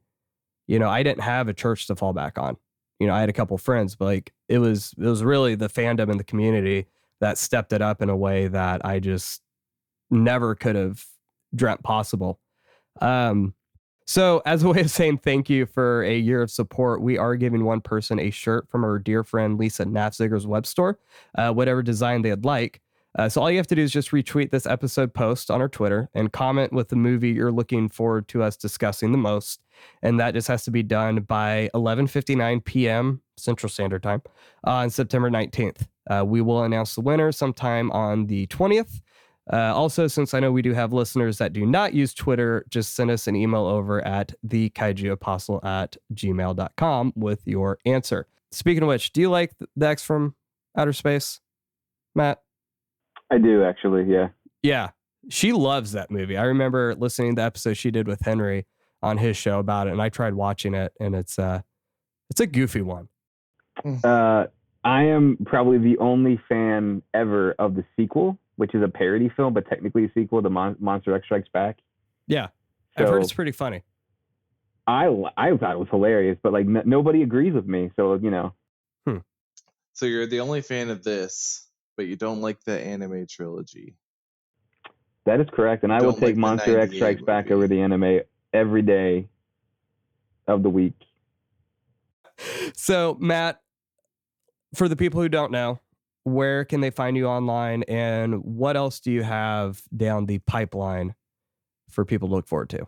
S2: you know, I didn't have a church to fall back on. You know, I had a couple friends, but like it was it was really the fandom in the community that stepped it up in a way that I just never could have dreamt possible. Um, so, as a way of saying thank you for a year of support, we are giving one person a shirt from our dear friend Lisa Nafziger's web store, uh, whatever design they'd like. Uh, so all you have to do is just retweet this episode post on our Twitter and comment with the movie you're looking forward to us discussing the most, and that just has to be done by 11:59 p.m. Central Standard Time on September 19th. Uh, we will announce the winner sometime on the 20th. Uh, also, since I know we do have listeners that do not use Twitter, just send us an email over at the kaijuapostle at gmail.com with your answer. Speaking of which, do you like the X from Outer Space, Matt?
S4: I do actually, yeah.
S2: Yeah. She loves that movie. I remember listening to the episode she did with Henry on his show about it, and I tried watching it, and it's uh it's a goofy one.
S4: Uh, I am probably the only fan ever of the sequel, which is a parody film, but technically a sequel to Mon- Monster X Strikes Back.
S2: Yeah. I've heard it's pretty funny.
S4: I I thought it was hilarious, but like n- nobody agrees with me. So you know,
S3: So you're the only fan of this, but you don't like the anime trilogy.
S4: that is correct, and I will
S3: Don't like
S4: take Monster X
S3: 98
S4: Strikes Back over the anime every day of the week.
S2: So, Matt, for the people who don't know, where can they find you online and what else do you have down the pipeline for people to look forward to?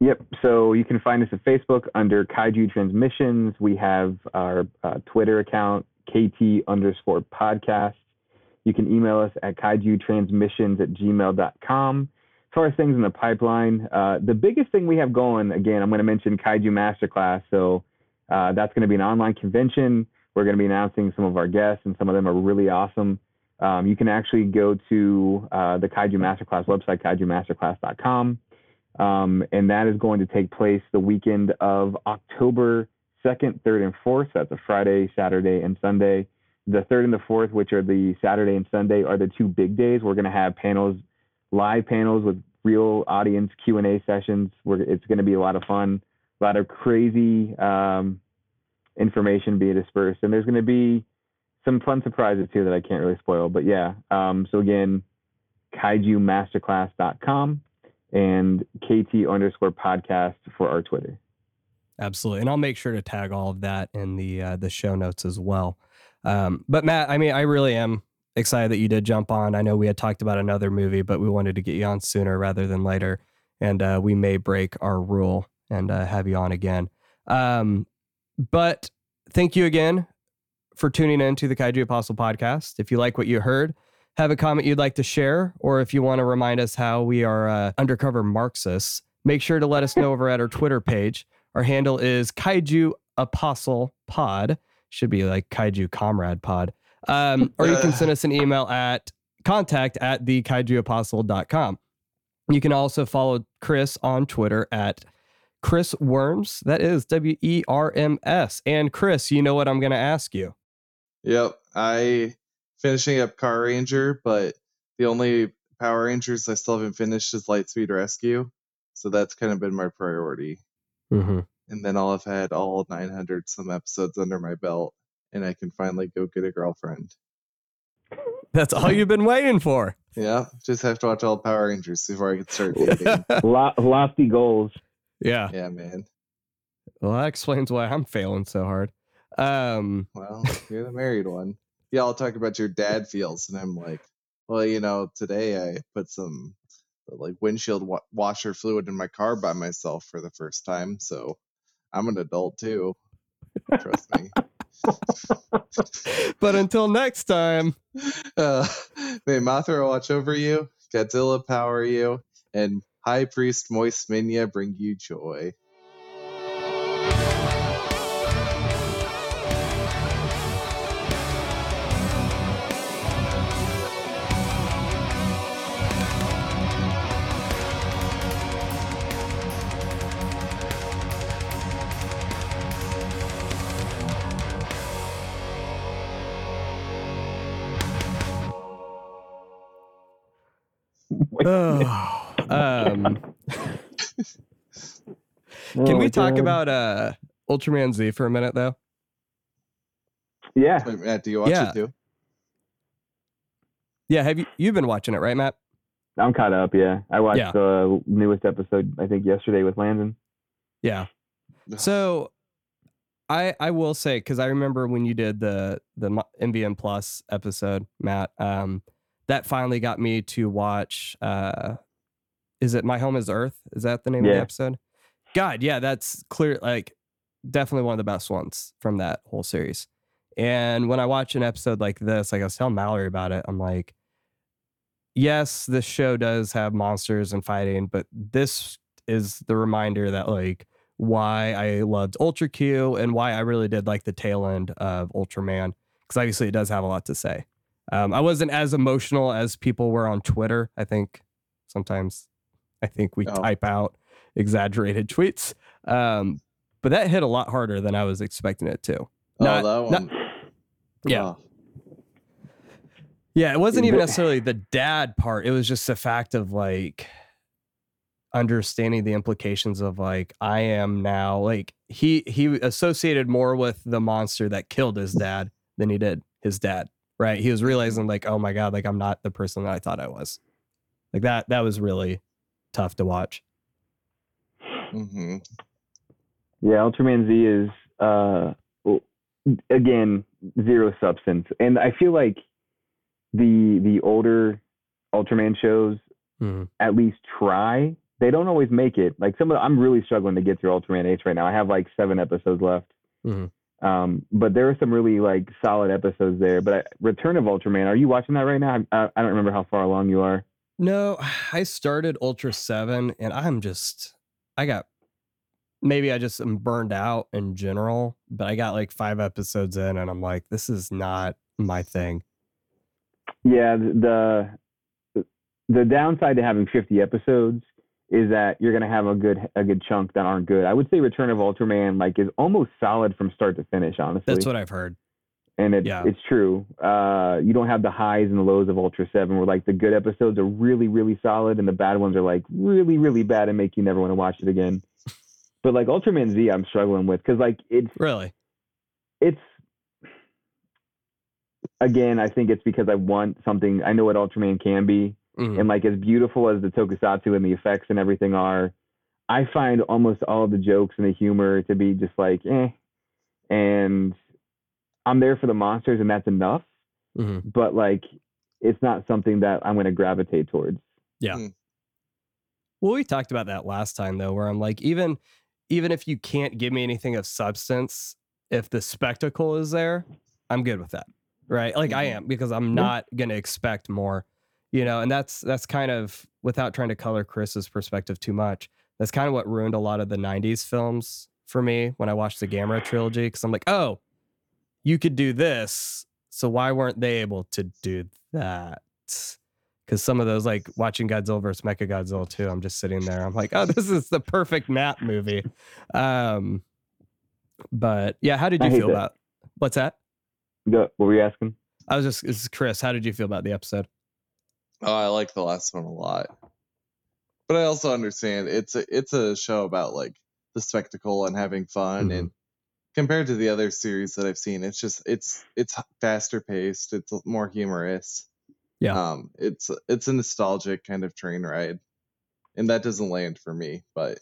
S4: Yep. So you can find us at Facebook under Kaiju Transmissions. We have our uh, Twitter account, KT underscore podcast. You can email us at kaijutransmissions at gmail.com. As far as things in the pipeline, uh, the biggest thing we have going, again, I'm going to mention Kaiju Masterclass. So uh, that's going to be an online convention. We're going to be announcing some of our guests, and some of them are really awesome. Um, you can actually go to uh, the Kaiju Masterclass website, kaijumasterclass.com. Um, and that is going to take place the weekend of October 2nd, 3rd, and 4th. That's a Friday, Saturday, and Sunday. The 3rd and the 4th, which are the Saturday and Sunday, are the two big days. We're going to have panels, live panels with real audience Q&A sessions. We're, it's going to be a lot of fun, a lot of crazy um, information being dispersed. And there's going to be some fun surprises too that I can't really spoil. But yeah, um, so again, kaijumasterclass.com and KT underscore podcast for our Twitter.
S2: Absolutely, and I'll make sure to tag all of that in the uh, the show notes as well. Um, but Matt, I mean, I really am excited that you did jump on. I know we had talked about another movie, but we wanted to get you on sooner rather than later, and uh, we may break our rule and uh, have you on again. Um, but thank you again for tuning in to the Kaiju Apostle podcast. If you like what you heard, have a comment you'd like to share, or if you want to remind us how we are uh, undercover Marxists, make sure to let us know over at our Twitter page. Our handle is Kaiju Apostle Pod. Should be like Kaiju Comrade Pod. Um, or you can send us an email at contact at thekaijuapostle.com. You can also follow Chris on Twitter at Chris Werms. That is W E R M S. And Chris, you know what I'm going to ask you.
S3: Yep, I finishing up Carranger, but the only Power Rangers I still haven't finished is Lightspeed Rescue, so that's kind of been my priority.
S2: Mm-hmm.
S3: And then I'll have had all 900 some episodes under my belt, and I can finally go get a girlfriend.
S2: That's all you've been waiting for.
S3: Yeah, just have to watch all Power Rangers before I can start dating.
S4: Lo- lofty goals.
S2: Yeah.
S3: yeah, man.
S2: Well, that explains why I'm failing so hard. Um,
S3: Well, you're the married one. Yeah, I'll talk about your dad feels, and I'm like, well, you know, today I put some like windshield wa- washer fluid in my car by myself for the first time, so I'm an adult too. Trust me.
S2: but until next time,
S3: Uh, may Mothra watch over you, Godzilla power you, and High Priest Moist Minya bring you joy.
S2: Oh, um,
S4: Oh
S2: can
S4: my
S2: we talk
S4: God.
S2: about uh Ultraman Z for a minute though?
S4: Yeah.
S3: Wait, Matt, do you watch
S2: Yeah.
S3: it too?
S2: Yeah, have you you've been watching it, right, Matt?
S4: I'm caught up. Yeah, I watched
S2: Yeah.
S4: the newest episode. I think yesterday with Landon.
S2: Yeah. So I I will say because I remember when you did the the MVM Plus episode, Matt. Um, that finally got me to watch. Uh, is it My Home Is Earth? Is that the name of the episode? God, yeah, that's clear. Like, definitely one of the best ones from that whole series. And when I watch an episode like this, like I was telling Mallory about it, I'm like, yes, this show does have monsters and fighting, but this is the reminder that like why I loved Ultra Q and why I really did like the tail end of Ultraman because obviously it does have a lot to say. Um, I wasn't as emotional as people were on Twitter. I think sometimes I think we
S3: Oh.
S2: type out exaggerated tweets, um, but that hit a lot harder than I was expecting it to.
S3: Oh,
S2: Not-
S3: that
S2: not-
S3: one.
S2: yeah.
S3: Oh,
S2: Yeah, it wasn't even necessarily the dad part. It was just the fact of like understanding the implications of like I am now like he he associated more with the monster that killed his dad than he did his dad. Right? He was realizing like, oh my god, like I'm not the person that I thought I was. Like that that was really tough to watch.
S3: hmm
S4: Yeah, Ultraman Z is uh again zero substance, and I feel like the the older Ultraman shows
S2: Mhm.
S4: at least try. They don't always make it. Like some of the, I'm really struggling to get through Ultraman Ace right now. I have like seven episodes left.
S2: Mhm.
S4: Um, but there are some really like solid episodes there. But I, Return of Ultraman, are you watching that right now? I, I don't remember how far along you are.
S2: No, I started Ultra 7 and I'm just I got maybe I just am burned out in general, but I got like 5 episodes in and I'm like this is not my thing.
S4: Yeah, the the downside to having 50 episodes is that you're going to have a good a good chunk that aren't good. I would say Return of Ultraman like is almost solid from start to finish, honestly.
S2: That's what I've heard.
S4: and it's
S2: yeah.
S4: it's true. Uh, you don't have the highs and the lows of Ultra 7 where like the good episodes are really really solid and the bad ones are like really really bad and make you never want to watch it again. But like Ultraman Z I'm struggling with cuz like it's
S2: Really?
S4: it's again, I think it's because I want something. I know what Ultraman can be,
S2: Mhm.
S4: and like as beautiful as the Tokusatsu and the effects and everything are, I find almost all the jokes and the humor to be just like eh, and I'm there for the monsters, and that's enough.
S2: Mhm.
S4: But like, it's not something that I'm going to gravitate towards.
S2: Yeah.
S3: Hmm.
S2: Well, we talked about that last time though, where I'm like, even even if you can't give me anything of substance, if the spectacle is there, I'm good with that. Right. Like I
S3: Mhm.
S2: am because I'm not gonna expect more. You know, and that's that's kind of without trying to color Chris's perspective too much. That's kind of what ruined a lot of the 90s films for me when I watched the Gamera trilogy. Cause I'm like, oh, you could do this. So why weren't they able to do that? because some of those like watching Godzilla versus Mecha Godzilla 2, I'm just sitting there. I'm like, oh, this is the perfect Matt movie. Um, but yeah, how did you feel
S4: that.
S2: about what's that?
S4: What were you asking?
S2: I was just this is Chris. How did you feel about the episode?
S3: Oh, I like the last one a lot. But I also understand it's a it's a show about like the spectacle and having fun
S2: Mhm.
S3: and compared to the other series that I've seen, it's just it's it's faster paced, it's more humorous.
S2: Yeah.
S3: Um it's it's a nostalgic kind of train ride. And that doesn't land for me, but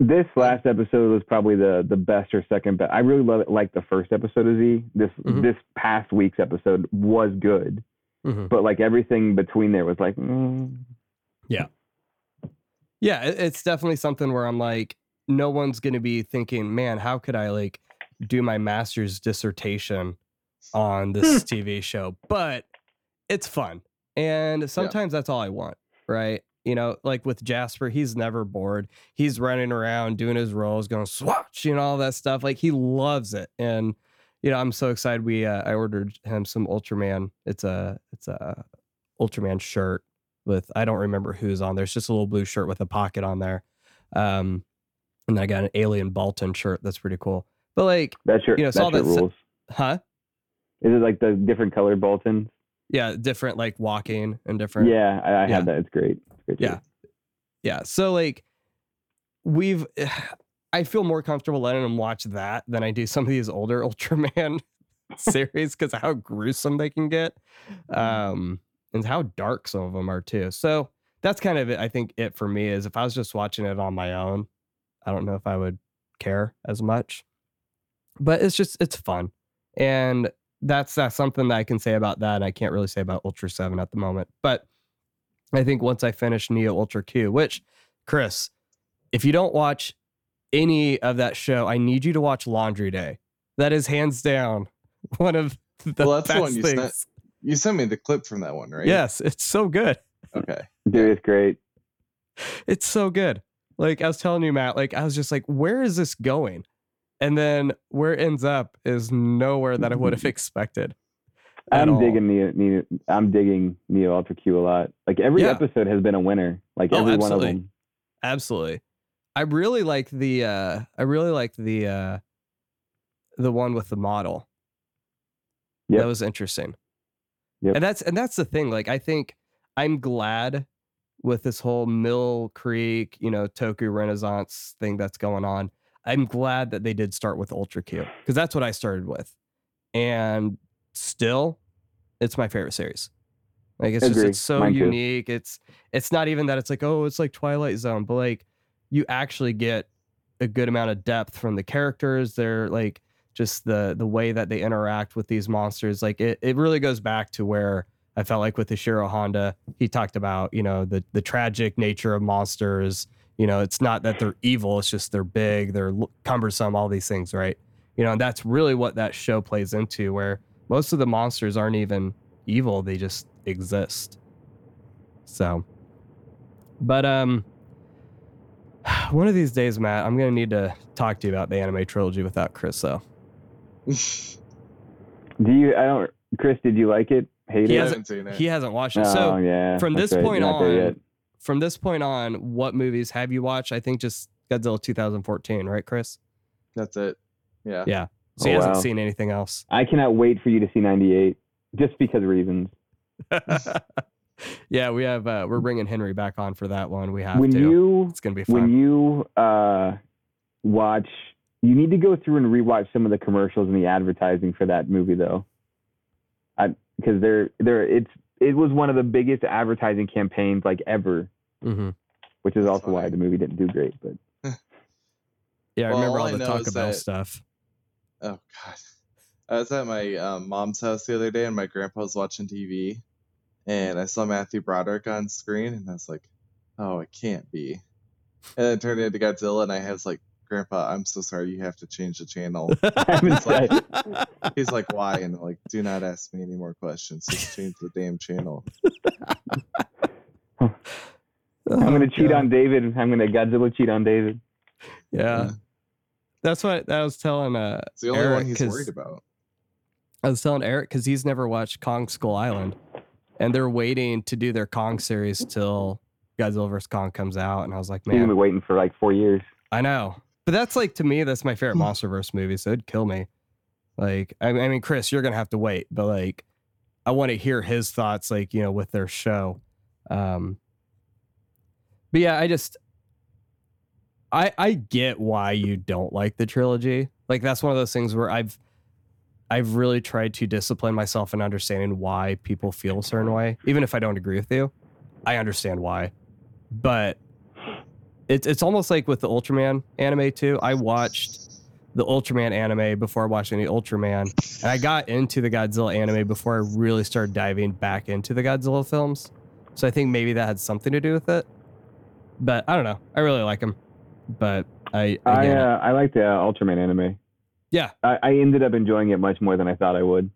S4: This last episode was probably the the best or second best. I really love it. Like the first episode of Z. This
S2: Mhm.
S4: this past week's episode was good,
S2: Mhm.
S4: but like everything between there was like, mm,
S2: Yeah, it- it's definitely something where I'm like, no one's gonna be thinking, man, how could I like do my master's dissertation on this TV show? But it's fun. And sometimes that's all I want, right? You know, like with Jasper, he's never bored. He's running around doing his roles, going swatch, you know, all that stuff. Like he loves it. And you know, I'm so excited. We uh, I ordered him some Ultraman. It's a it's a Ultraman shirt with I don't remember who's on there. It's just a little blue shirt with a pocket on there. Um, and then I got an Alien Baltan shirt that's pretty cool. But like,
S4: that's shirt,
S2: You know, all that
S4: rules.
S2: huh?
S4: Is it like the different colored Baltans?
S2: Yeah, different like walking and different.
S4: Yeah, I, I
S2: Yeah.
S4: had that. It's great. It's great.
S2: Yeah. Yeah. So like we've I feel more comfortable letting them watch that than I do some of these older Ultraman series because how gruesome they can get. Um and how dark some of them are too. So that's kind of it. I think it for me is if I was just watching it on my own, I don't know if I would care as much. But it's just it's fun. And that's that's something that I can say about that. And I can't really say about Ultra 7 at the moment. But I think once I finish Neo Ultra Q, which Chris, if you don't watch any of that show, I need you to watch Laundry Day. That is hands down one of the
S3: well, that's
S2: best
S3: the one you
S2: things.
S3: sent. You sent me the clip from that one, right?
S2: Yes, it's so good.
S3: Okay.
S4: Dude, it's great.
S2: It's so good. Like I was telling you, Matt, like I was just like, where is this going? And then where it ends up is nowhere that I would have expected.
S4: I'm
S2: all.
S4: digging Neo, Neo. I'm digging Neo Ultra Q a lot. Like every
S2: Yeah.
S4: episode has been a winner. Like
S2: Oh,
S4: every one
S2: absolutely.
S4: of them.
S2: Absolutely. I really like the uh I really like the uh the one with the model.
S4: Yep.
S2: That was interesting.
S4: Yep.
S2: And that's and that's the thing. Like I think I'm glad with this whole Mill Creek, you know, Toku Renaissance thing that's going on. I'm glad that they did start with Ultra Q because that's what I started with. And still, it's my favorite series. Like it's just it's so
S4: Mine too.
S2: unique. It's it's not even that it's like, oh, it's like Twilight Zone, but like you actually get a good amount of depth from the characters. They're like just the the way that they interact with these monsters. Like it, it really goes back to where I felt like with Ishiro Honda, he talked about, you know, the the tragic nature of monsters. You know, it's not that they're evil, it's just they're big, they're cumbersome, all these things, right? You know, and that's really what that show plays into where most of the monsters aren't even evil, they just exist. So but um one of these days, Matt, I'm gonna need to talk to you about the anime trilogy without Chris though.
S4: Do you? I don't. Chris, did you like it? Hate
S2: He
S4: it?
S2: hasn't he hasn't watched it.
S4: Oh,
S2: so
S4: yeah,
S2: from this
S4: right,
S2: point on from this point on, what movies have you watched? I think just Godzilla 2014, right, Chris?
S3: That's it. Yeah.
S2: Yeah. So
S4: Oh,
S2: he hasn't
S4: wow.
S2: seen anything else.
S4: I cannot wait for you to see 98, just because of reasons.
S2: yeah, we have uh we're bringing Henry back on for that one. We have
S4: when
S2: to.
S4: you
S2: it's gonna be fun.
S4: when you uh watch you need to go through and rewatch some of the commercials and the advertising for that movie though I because they're they're it's it was one of the biggest advertising campaigns like ever
S2: Mhm.
S4: which is also why the movie didn't do great but
S2: Yeah, I
S3: Well,
S2: remember
S3: all
S2: all the
S3: know
S2: Taco
S3: is
S2: Bell
S3: that-
S2: stuff.
S3: Oh god. I was at my um, mom's house the other day and my grandpa was watching TV and I saw Matthew Broderick on screen and I was like, Oh, it can't be. And then it turned into Godzilla and I was like, Grandpa, I'm so sorry, you have to change the channel. he's, like, he's like, Why? And I'm like, do not ask me any more questions. Just change the damn channel.
S4: i'm gonna cheat on david i'm gonna godzilla cheat on david
S2: Yeah. That's what I was telling uh
S3: It's the only
S2: Eric,
S3: one he's
S2: 'cause-
S3: worried about.
S2: I was telling Eric because he's never watched Kong Skull Island, and they're waiting to do their Kong series till Godzilla vs Kong comes out. And I was like,
S4: he's gonna be
S2: man,
S4: waiting for like four years
S2: I know, but that's like to me, that's my favorite MonsterVerse movie. So it'd kill me. Like, I, I mean, Chris, you're gonna have to wait, but like, I want to hear his thoughts, like you know, with their show. Um, but yeah, I just, I I get why you don't like the trilogy. Like that's one of those things where I've I've really tried to discipline myself in understanding why people feel a certain way, even if I don't agree with you. I understand why, but it's it's almost like with the Ultraman anime too. I watched the Ultraman anime before I watched any Ultraman, and I got into the Godzilla anime before I really started diving back into the Godzilla films. So I think maybe that had something to do with it. But I don't know. I really like them, but I
S4: i
S2: again,
S4: uh, i like the uh, ultraman anime
S2: yeah
S4: I, I ended up enjoying it much more than i thought i would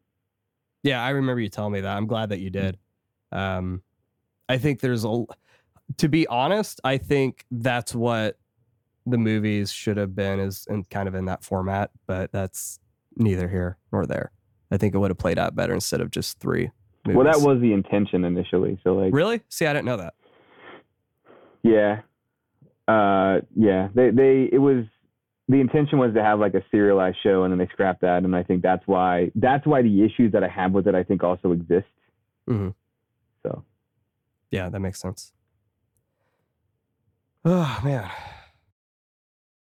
S2: Yeah, I remember you telling me that. I'm glad that you did. Um, I think there's a, to be honest, I think that's what the movies should have been is in kind of in that format, but that's neither here nor there. I think it would have played out better instead of just three. Movies.
S4: well that was the intention initially so like
S2: really see. I didn't know that.
S4: Yeah. Uh yeah. They they it was the intention was to have like a serialized show and then they scrapped that and I think that's why that's why the issues that I have with it I think also exist
S2: hmm
S4: So
S2: Yeah, that makes sense. Oh man.